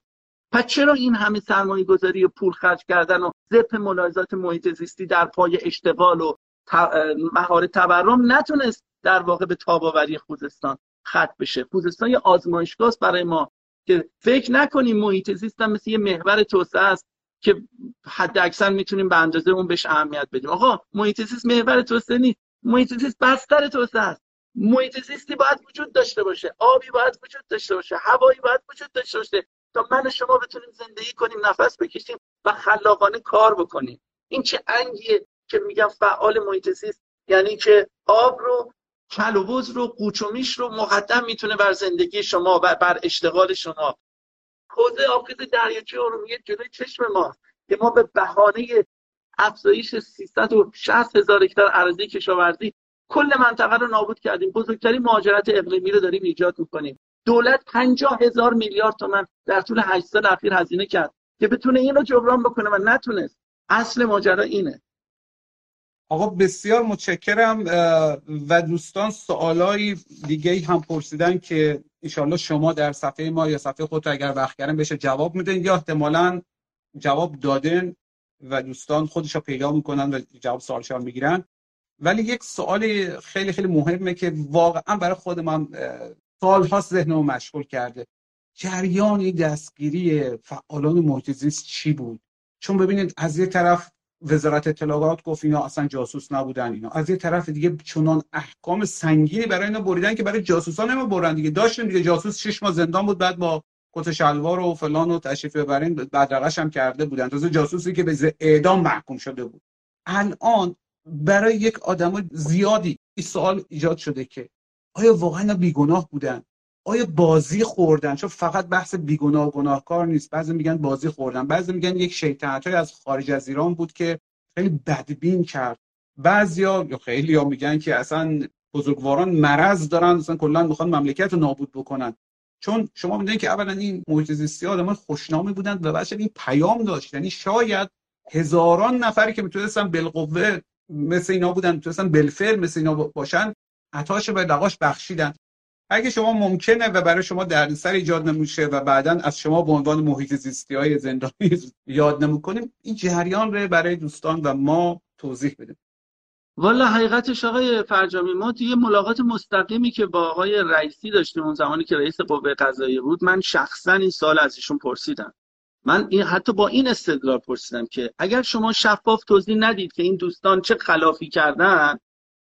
پس چرا این همه سرمایه گذاری و پول خرج کردن و ضد ملاحظات محیط زیستی در پای اشتغال و مهارت تورم نتونست در واقع به تاباوری خوزستان خط بشه؟ خوزستان یه آزمایشگاه برای ما که فکر نکنیم محیط زیست هم مثل یه محور توسعه است که حد اکثر می‌تونیم به اندازه اون بهش اهمیت بدیم. آقا محیط زیست محور توسعه نیست. محیط زیست بستر توسعه است. محیط زیستی باید وجود داشته باشه. آبی باید وجود داشته باشه. هوایی باید وجود داشته باشه. تا من شما بتونیم زندگی کنیم نفس بکشیم و خلاقانه کار بکنیم. این چه انگیه که میگم فعال محیط زیست؟ یعنی که آب رو کل و رو قوچومیش رو مقدم می‌تونه بر زندگی شما و بر اشتغال شما. حوزه آبخیز دریاچه ارومیه جلوی چشم ما که ما به بهانه افزایش 360 هزار هکتار اراضی کشاورزی کل منطقه رو نابود کردیم. بزرگترین مهاجرت اقلیمی رو داریم ایجاد می‌کنیم. دولت 50 هزار میلیارد تومن در طول 8 سال اخیر هزینه کرد که بتونه این رو جبران بکنه و نتونست. اصل ماجرا اینه. آقا بسیار متشکرم و دوستان سوالای دیگه هم پرسیدن که انشالله شما در صفحه ما یا صفحه خود اگر وقت کردن بشه جواب میدن یا احتمالا جواب دادن و دوستان خودش رو پیدا می‌کنن و جواب سوالشان می‌گیرن. ولی یک سوال خیلی خیلی مهمه که واقعا برای خود من سالهاست ذهنمو مشغول کرده. جریان دستگیری فعالان محیط چی بود؟ چون ببینید از یه طرف وزارت اطلاعات گفت اینا اصلا جاسوس نبودن اینا. از یه طرف دیگه چنان احکام سنگینی برای اینا بریدن که برای جاسوسان ما برن دیگه. داشتن دیگه جاسوس شش ماه زندان بود بعد با کت شلوار و فلان و تشریف ببرین بدرقش هم کرده بودن. تازه جاسوسی که به اعدام محکوم شده بود. الان برای یک آدم زیادی این سوال ایجاد شده که آیا واقعا بیگناه بودن؟ آیا بازی خوردن؟ چون فقط بحث بیگناه و گناهکار نیست. بعضی میگن بازی خوردن. بعضی میگن یک شیطنت های از خارج از ایران بود که خیلی بدبین کرد. بعضیا یا خیلی ها میگن که اصلا بزرگواران مرض دارن. اصلا کلا می‌خوان مملکت رو نابود بکنن. چون شما می‌دونید که اولا این محیط زیستی آدمان خوشنامی بودند و بعدش این پیام داشت. یعنی شاید هزاران نفری که می‌تونستن بالقوه مثل اینا بودن می‌تونستن بالفعل مثل اینا باشن عطاش به لقاش بخشیدن. اگه شما ممکنه و برای شما دردسر ایجاد نمیشه و بعدا از شما به عنوان محیط زیستی های زندانی یاد نمی‌کنیم این جریان رو برای دوستان و ما توضیح بدیم. والا حقیقتش آقای فرجامی ما توی ملاقات مستقیمی که با آقای رئیسی داشتیم اون زمانی که رئیس قوه قضاییه بود من شخصا این سال از ایشون پرسیدم. من این حتی با این استدلال پرسیدم که اگر شما شفاف توضیح ندید که این دوستان چه خلافی کردن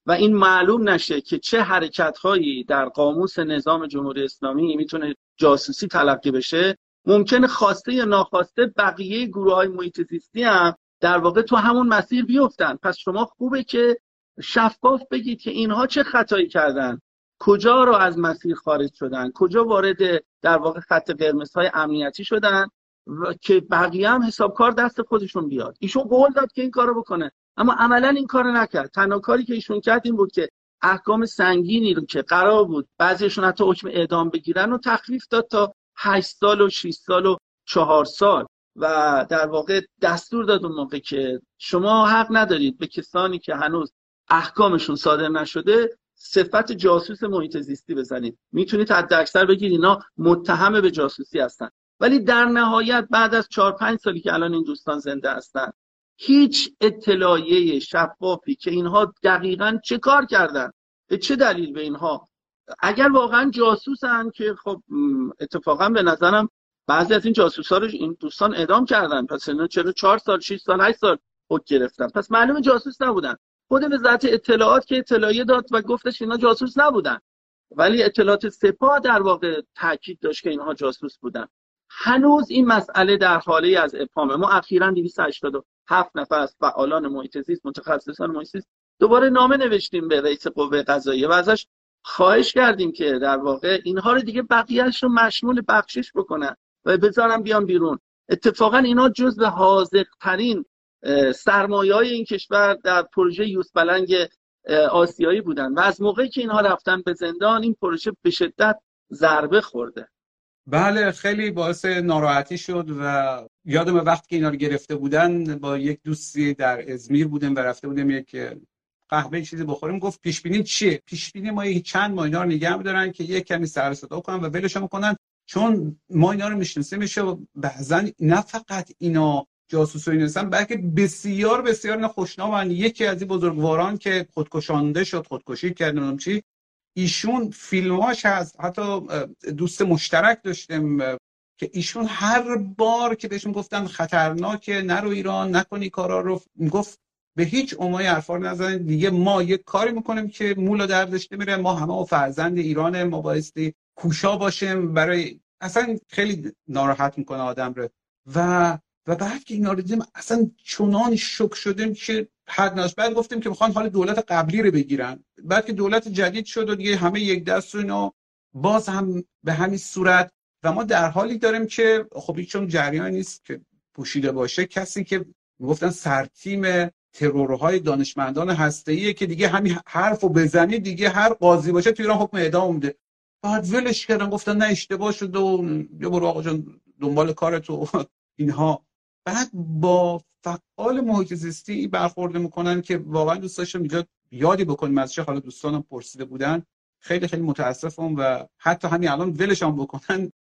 و این معلوم نشه که چه حرکت هایی در قاموس نظام جمهوری اسلامی می‌تونه جاسوسی تلقی بشه. ممکنه خواسته یا ناخواسته بقیه گروه های محیط زیستی هم در واقع تو همون مسیر بیفتن. پس شما خوبه که شفاف بگید که اینها چه خطایی کردن. کجا رو از مسیر خارج شدن؟ کجا وارد در واقع خط قرمز های امنیتی شدن و که بقیه هم حسابکار دست خودشون بیاد؟ ایشون قول داد که این کارو بکنه. اما عملا این کارو نکرد. تنها کاری که ایشون کرد این بود که احکام سنگینی رو که قرار بود بعضیشون حتی حکم اعدام بگیرن و تخفیف داد تا 8 سال و 6 سال و 4 سال و در واقع دستور داد اون موقع که شما حق ندارید به کسانی که هنوز احکامشون صادر نشده صفت جاسوس محیط زیستی بزنید. می‌تونید حد اکثر بگید اینا متهم به جاسوسی هستن. ولی در نهایت بعد از 4 5 سالی که الان این دوستان زنده هستن هیچ اطلاعیه شفافی که اینها دقیقا چه کار کردن؟ به چه دلیل به اینها؟ اگر واقعا جاسوسن که خب اتفاقا به نظرم بعضی از این جاسوس ها رو این دوستان اعدام کردن. پس اینا چرا 4 سال 6 سال 8 سال حکم گرفتن؟ پس معلومه جاسوس نبودن. خود وزارت اطلاعات که اطلاعیه داد و گفتش اینا جاسوس نبودن. ولی اطلاعات سپاه در واقع تاکید داشت که اینها جاسوس بودن. هنوز این مسئله در حاله از ابهامه ما اخیرا 287 نفر از فعالان محیط زیست متخصصان محیط زیست دوباره نامه نوشتیم به رئیس قوه قضاییه و ازش خواهش کردیم که در واقع اینها رو دیگه بقیهش رو مشمول بخشش بکنن و بذارن بیان بیرون. اتفاقا اینا جز به حاضقترین سرمایه های این کشور در پروژه یوز بلنگ آسیایی بودن و از موقعی که اینها رفتن به زندان این پروژه به شدت ضربه خورده. بله خیلی باعث ناراحتی شد و یادم وقتی که اینا رو گرفته بودن با یک دوستی در ازمیر بودیم و رفته بودیم یک قهوه چیزی بخوریم. گفت پیش بینی چیه؟ پیش بینی ما چند ماه اینا رو نگه می‌دارن که یک کمی سر صدا کنن و ولشون کنن. چون ما اینا رو می‌شناسیم میشه بعضا نه فقط اینا جاسوس و نیستن بلکه بسیار بسیار خوشنامن یکی از این بزرگواران که خودکشانده شد خودکشی کرد چی. ایشون فیلماش هست. حتی دوست مشترک داشتیم که ایشون هر بار که بهشون گفتن خطرناکه نرو ایران نکنی کارا رو گفت به هیچ عنوان حرفا نزنید دیگه ما یک کاری می‌کنیم که مولا دردش نمیره ما همه و فرزند ایران ما بایستی کوشا باشیم برای اصلا خیلی ناراحت می‌کنه آدم رو. و و بعد که اینا رو دیدیم اصلا چنان شک شدیم که حد نش بعد گفتیم که می‌خوان حال دولت قبلی رو بگیرن. بعد که دولت جدید شد و دیگه همه یک دست و اینا باز هم به همین صورت و ما در حالی داریم که خب چون جریان نیست که پوشیده باشه کسی که گفتن سرتیم ترورهای دانشمندان هسته‌ایه که دیگه همین حرف بزنی دیگه هر قاضی باشه تو ایران حکم اعدام میده. بعد ولش کردن گفتن نه اشتباه شد و یه برو آقا جان دنبال کارتو اینها. بعد با فعال محیط برخورد می‌کنن که واقعا دوست داشتم اینجا یادی بکنیم چه حالا دوستانم پرسیده بودن. خیلی خیلی متاسفم و حتی همین الان ولشان بکنن.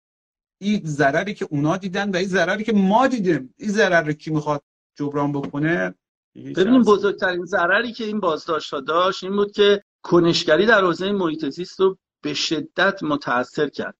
این ضرری که اونا دیدن و این ضرری که ما دیدیم. این ضرر رو کی می‌خواد جبران بکنه؟ ببینیم بزرگترین ضرری که این بازداشت داشت این بود که کنشگری در حوزه محیط زیست رو به شدت متاثر کرد.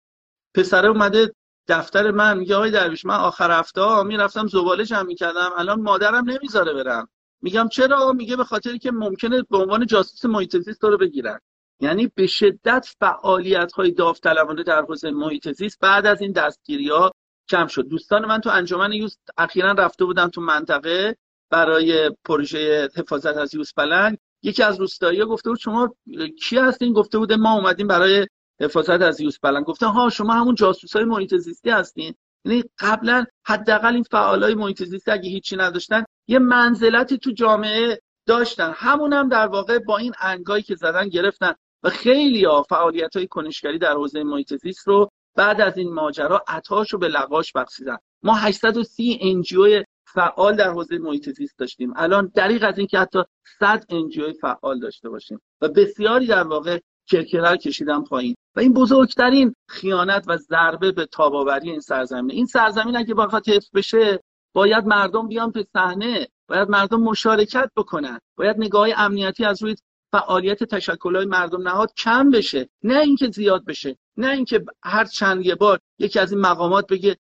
پسره اومده دفتر من میگه آقای درویش من آخر هفته ها می‌رفتم زباله جمع می‌کردم الان مادرم نمی‌ذاره برم. میگم چرا؟ میگه به خاطری که ممکنه به عنوان جاسوس محیط زیست رو بگیرن. یعنی به شدت فعالیت های داوطلبانه در حوزه محیط زیست بعد از این دستگیری ها کم شد. دوستان من تو انجمن یوز اخیرا رفته بودم تو منطقه برای پروژه حفاظت از یوز پلنگ. یکی از روستایی گفته بود شما کی هستین؟ گفته بوده ما اومدیم برای حفاظت از یوز پلنگ. گفته ها شما همون جاسوس های محیط زیستی هستین. یعنی قبلا حداقل این فعالای محیط زیستی اگه هیچی نداشتن یه منزلتی تو جامعه داشتن. همون هم در واقع با این انگایی که زدن گرفتن. خیلی ها فعالیت های کنشگری در حوزه محیط زیست رو بعد از این ماجرا عطاش رو به لغاش بخشیدن. ما 830 NGO فعال در حوزه محیط زیست داشتیم. الان دریغ از اینکه حتی 100 NGO فعال داشته باشیم و بسیاری در واقع کرکره رو کشیدن پایین. و این بزرگترین خیانت و ضربه به تاب‌آوری این سرزمین. این سرزمین اگه بخواد حفظ بشه باید مردم بیان به صحنه باید مردم مشارکت بکنن باید نگاه امنیتی از روی فعالیت تشکلهای مردم نهاد کم بشه. نه اینکه زیاد بشه نه اینکه هر چند یه بار یکی از این مقامات بگه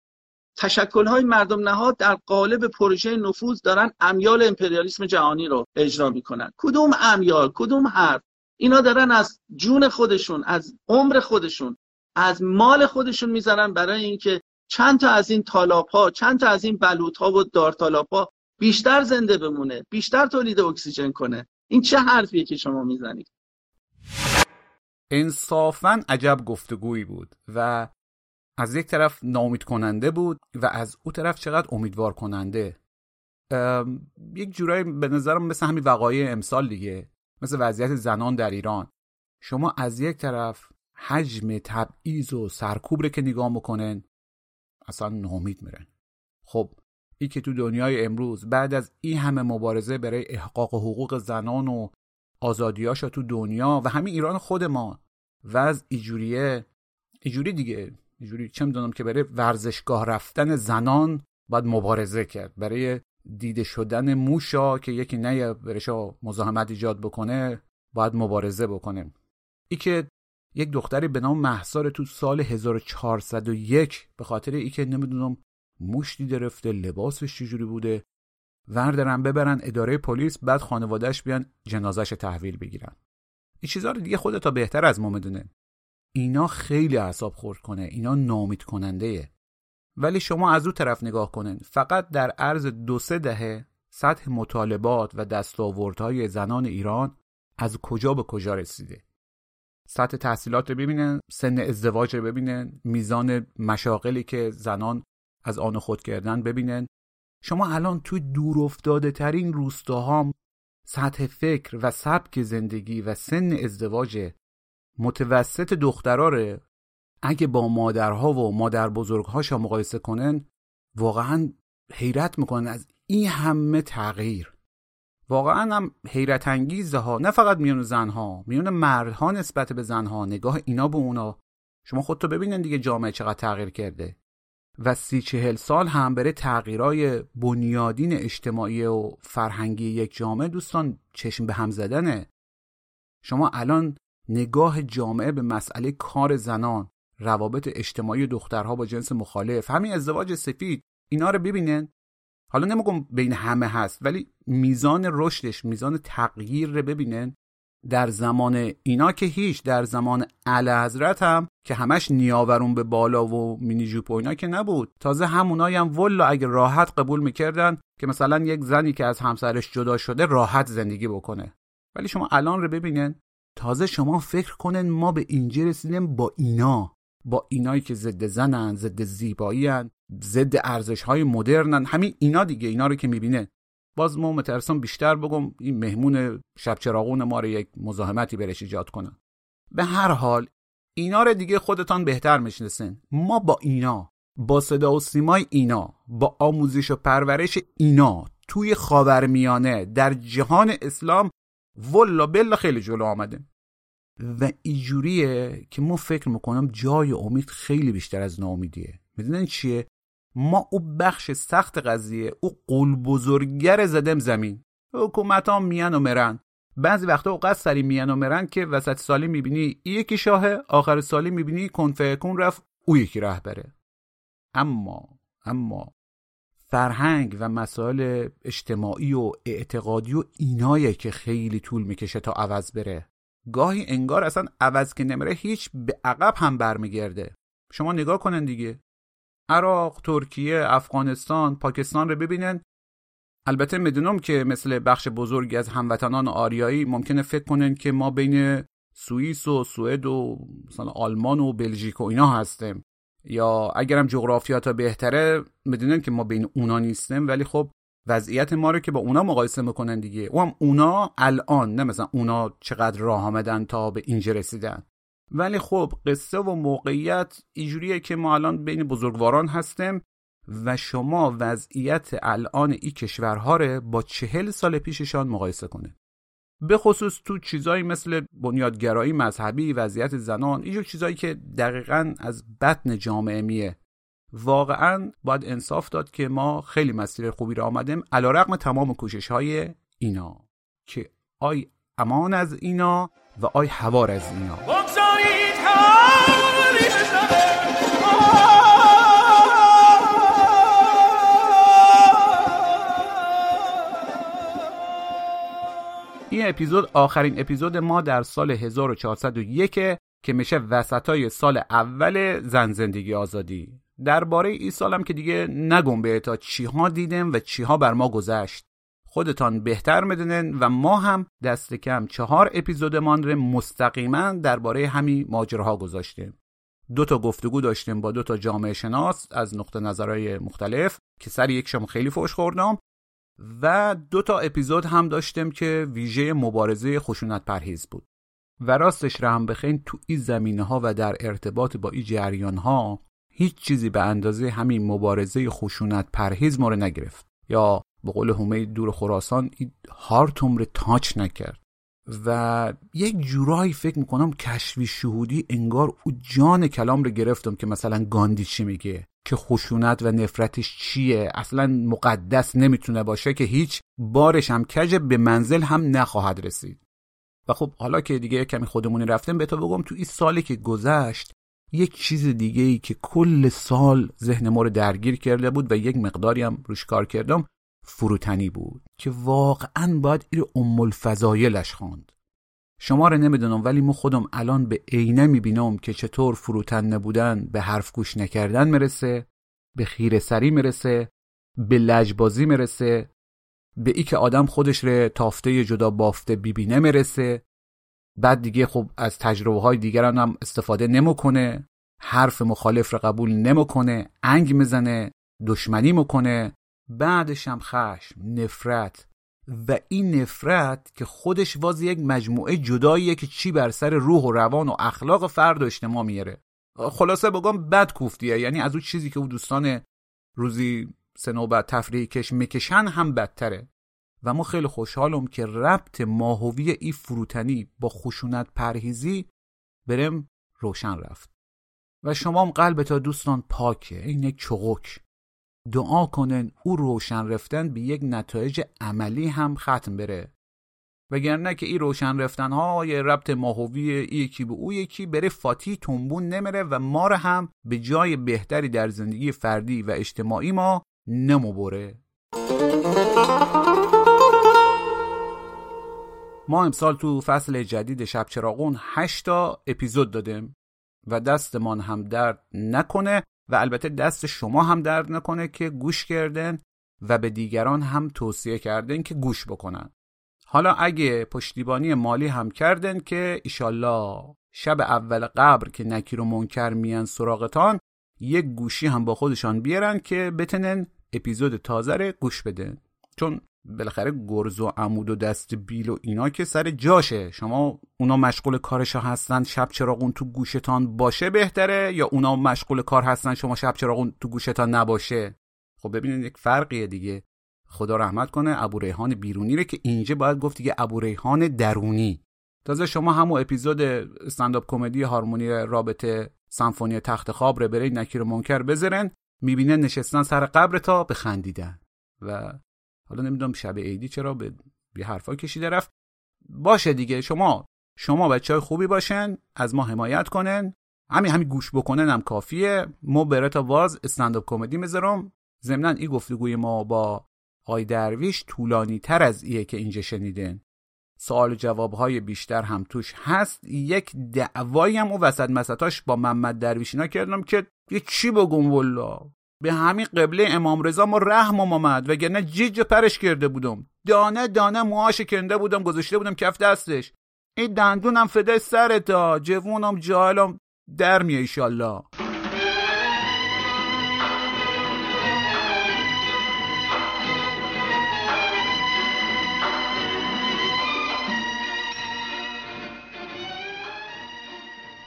تشکلهای مردم نهاد در قالب پروژه نفوذ دارن امیال امپریالیسم جهانی رو اجرا می‌کنن. کدوم امیال؟ کدوم حرف؟ اینا دارن از جون خودشون از عمر خودشون از مال خودشون می‌زنن برای اینکه چند تا از این تالاپ چند تا از این بلوط ها و دارتالاپ بیشتر زنده بمونه بیشتر تولید اکسیژن کنه. این چه حرفیه که شما می‌زنید؟ انصافا عجب گفتگویی بود و از یک طرف نامید کننده بود و از او طرف چقدر امیدوار کننده یک جورایی به نظرم مثل همین وقایع امسال دیگه مثل وضعیت زنان در ایران. شما از یک طرف حجم تبعیض و سرکوب که نگاه می‌کنن اصلا نامید میرن خب ای که تو دنیای امروز بعد از این همه مبارزه برای احقاق حقوق زنان و آزادیاشا تو دنیا و همین ایران خود ما و از ایجوریه ایجوری دیگه ایجوری چه می‌دونم که برای ورزشگاه رفتن زنان باید مبارزه کرد. برای دیده شدن موشا که یکی نه برشا مزاحمت ایجاد بکنه باید مبارزه بکنه. ای که یک دختری به نام محسار تو سال 1401 به خاطر ای که نمی‌دونم موش دیده رفته لباسش چجوری بوده؟ وردارن ببرن اداره پلیس بعد خانوادهش بیان جنازش تحویل بگیرن. این چیزها رو دیگه خودتا بهتر از ما می‌دونه اینا خیلی اعصاب خورد کنه اینا نامید کننده ولی شما از او طرف نگاه کنن فقط در عرض دو سه دهه سطح مطالبات و دستاوردهای زنان ایران از کجا به کجا رسیده؟ سطح تحصیلات رو ببینن سن ازدواج رو ببینن میزان مشاقلی که زنان از آن خود کردن ببینن. شما الان توی دور افتاده ترین روستاها سطح فکر و سبک زندگی و سن ازدواج متوسط دختراره. اگه با مادرها و مادر بزرگهاشا مقایسه کنن واقعا حیرت می‌کنن از این همه تغییر. واقعا هم حیرت انگیزه ها. نه فقط میون زنها میون مردها نسبت به زنها. نگاه اینا به اونا. شما خودتو ببینن دیگه جامعه چقدر تغییر کرده. و سی چهل سال هم بره تغییرای بنیادین اجتماعی و فرهنگی یک جامعه دوستان چشم به هم زدنه. شما الان نگاه جامعه به مسئله کار زنان روابط اجتماعی دخترها با جنس مخالف همین ازدواج سفید اینا رو ببینن حالا نمیگم بین همه هست ولی میزان رشدش میزان تغییر رو ببینن در زمان اینا که هیچ در زمان حضرت هم که همش نیاورون به بالا و مینی جوپ و اینا که نبود. تازه همونایی هم ولا اگه راحت قبول می‌کردن که مثلا یک زنی که از همسرش جدا شده راحت زندگی بکنه. ولی شما الان رو ببینن تازه شما فکر کنن ما به اینجا رسیدیم با اینا. با اینایی که ضد زنن ضد زیبایی ضد ارزش های مدرنن همین اینا دیگه اینا رو که می‌بینه. باز ما مترسم بیشتر بگم این مهمون شب چراغون ما رو یک مزاحمتی برش ایجاد کنن. به هر حال اینا رو دیگه خودتان بهتر می‌شناسین. ما با اینا با صدا و سیمای اینا با آموزش و پرورش اینا توی خاورمیانه در جهان اسلام ولا بلا خیلی جلو آمده و اینجوریه که ما فکر می‌کنم جای امید خیلی بیشتر از ناامیدیه. می‌دونن چیه؟ ما او بخش سخت قضیه او قول بزرگگر زدم زمین. حکومت ها میان و مرن. بعضی وقتا اوقات سری میان و مرن که وسط سالی می‌بینی یکی شاهه آخر سالی می‌بینی کنفیکون رفت او یکی بره اما اما فرهنگ و مسائل اجتماعی و اعتقادی و اینایه که خیلی طول می‌کشه تا عوض بره. گاهی انگار اصلا عوض که نمره هیچ به عقب هم برمیگرده. شما نگاه کنن دیگه. عراق، ترکیه، افغانستان، پاکستان رو ببینن. البته می‌دونم که مثل بخش بزرگی از هموطنان آریایی ممکنه فکر کنن که ما بین سوئیس و سوئد و مثلا آلمان و بلژیک و اینا هستیم. یا اگرم جغرافیات بهتره می‌دونن که ما بین اونا نیستیم. ولی خب وضعیت ما رو که با اونا مقایسه می‌کنن دیگه. او هم اونا الان نه مثلا اونا چقدر راه آمدن تا به اینجا رسیدن. ولی خب قصه و موقعیت اینجوریه که ما الان بین بزرگواران هستیم و شما وضعیت الان این کشورها رو با چهل سال پیششان مقایسه کنه به خصوص تو چیزایی مثل بنیادگرایی مذهبی وضعیت زنان اینجور چیزایی که دقیقا از بطن جامعه میه. واقعا باید انصاف داد که ما خیلی مسیر خوبی را آمدیم علا رقم تمام کوشش های اینا. که آی امان از اینا و آی هوار از اینا. این اپیزود آخرین اپیزود ما در سال 1401 که میشه وسطای سال اول زن زندگی آزادی. درباره این سالم که دیگه نگم به تا چیها دیدم و چیها بر ما گذشت. خودتان بهتر می‌دونن و ما هم دست کم چهار اپیزودمان رو مستقیما درباره همین ماجراها گذاشتیم. دو تا گفتگو داشتیم با دو تا جامعه شناس از نقطه نظرهای مختلف که سر یک شما خیلی فوش خوردم و دو تا اپیزود هم داشتیم که ویژه مبارزه خشونت پرهیز بود. و راستش رحم بخین تو این زمینه ها و در ارتباط با این جریان ها هیچ چیزی به اندازه همین مبارزه خشونت پرهیز ما رو نگرفت. یا به قول همه دور خراسان این هارتوم رو تاچ نکرد. و یک جورایی فکر می‌کنم کشفی شهودی انگار او جان کلام رو گرفتم که مثلا گاندی چی میگه. که خشونت و نفرتش چیه؟ اصلا مقدس نمی‌تونه باشه که هیچ بارش هم کج به منزل هم نخواهد رسید. و خب حالا که دیگه کمی خودمونی رفتم به تو بگم تو این سالی که گذشت یک چیز دیگه ای که کل سال ذهن ما رو درگیر کرده بود و یک مقداری هم روش کار کردم فروتنی بود که واقعا باید این ام الفضایلش خواند. شما رو نمی‌دونم ولی مو خودم الان به عینه می‌بینم که چطور فروتن نبودن به حرف گوش نکردن مرسه به خیر سری مرسه به لجبازی مرسه به ای که آدم خودش رو تافته جدا بافته بیبینه مرسه بعد دیگه خب از تجربه های دیگران هم استفاده نمی‌کنه حرف مخالف رو قبول نمی‌کنه انگ می‌زنه دشمنی می‌کنه. بعدش هم خشم نفرت و این نفرت که خودش واز یک مجموعه جداییه که چی بر سر روح و روان و اخلاق فرد و اجتماع میاره. خلاصه بگم بد کوفتیه. یعنی از اون چیزی که او دوستان روزی سه نوبت تفریحی کش می‌کشن هم بدتره. و ما خیلی خوشحالم که ربط ماهوی ای فروتنی با خشونت پرهیزی برم روشن رفت. و شما هم قلب دوستان پاکه. این یک چغک. دعا کنن او روشن رفتن به یک نتایج عملی هم ختم بره. وگرنه که این روشن رفتن ها یه ربط ماهوی یکی به او یکی بره فاتی تنبون نمیره و ما رو هم به جای بهتری در زندگی فردی و اجتماعی ما نمو ما امسال تو فصل جدید شب چراغون 8 تا اپیزود دادیم و دستمان هم درد نکنه. و البته دست شما هم درد نکنه که گوش کردن و به دیگران هم توصیه کردن که گوش بکنن. حالا اگه پشتیبانی مالی هم کردن که ایشالله شب اول قبر که نکیر و منکر میان سراغتان یک گوشی هم با خودشان بیارن که بتنن اپیزود تازه رو گوش بدن. چون بالاخره گرز و عمود و دست بیل و اینا که سر جاشه. شما اونا مشغول کارشا هستن شب چراغون تو گوشتان باشه بهتره؟ یا اونا مشغول کار هستن شما شب چراغون تو گوشتان نباشه؟ خب ببینید یک فرقیه دیگه. خدا رحمت کنه ابو ریحان بیرونی رو که اینجا باید گفت دیگه ابو ریحان درونی. تازه شما همون اپیزود استنداپ کمدی هارمونی رابطه سمفونی تخت خواب رو برای نکیر منکر بذارن می‌بینه نشستن سر قبر تا بخندیدن. و حالا نمی‌دونم شب عیدی چرا به یه حرفا کشیده رفت. باشه دیگه شما شما بچه های خوبی باشن از ما حمایت کنن همین همین گوش بکنن هم کافیه. ما برتا واز استنداپ کمدی می‌ذارم. ضمنا این گفتگوی ما با آقای درویش طولانی تر از ایه که اینجا شنیدن سوال و جوابهای بیشتر هم توش هست. یک دعوایی هم و وسط مسطاش با محمد درویشینا کردم که یه چی بگم والله؟ به همین قبله امام رضا ما رحم آمد وگرنه جیج پرش کرده بودم. دانه دانه موهاش کنده بودم گذاشته بودم کف دستش. این دندونم فده سرتا جوونم جالم در میه ایشالله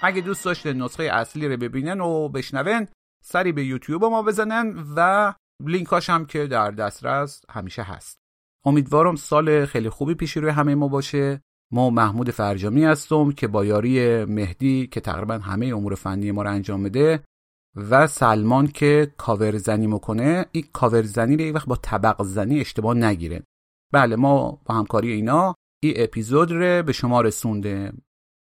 اگه دوست داشته نسخه اصلی رو ببینن و بشنون سری به یوتیوب ما بزنن و لینکاش هم که در دسترس همیشه هست. امیدوارم سال خیلی خوبی پیشی روی همه ما باشه. ما محمود فرجامی هستم که با یاری مهدی که تقریبا همه امور فنی ما رو انجام بده و سلمان که کاور زنی می‌کنه این کاور زنی رو وقت با طبق زنی اشتباه نگیره. بله ما با همکاری اینا این اپیزود رو به شما رسونده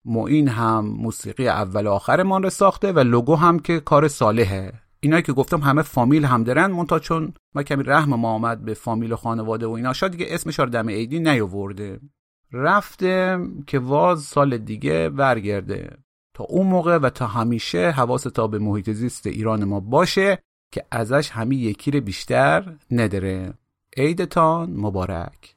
معین هم موسیقی اول و آخرمان رو ساخته و لوگو هم که کار صالحه. اینایی که گفتم همه فامیل هم دارن مونتا چون ما کمی رحم ما آمد به فامیل و خانواده و اینا شاید دیگه اسمش رو دم عیدی نیاورده. رفته که واز سال دیگه برگرده. تا اون موقع و تا همیشه حواس تا به محیط زیست ایران ما باشه که ازش همین یکی بیشتر نداره. عیدتان مبارک.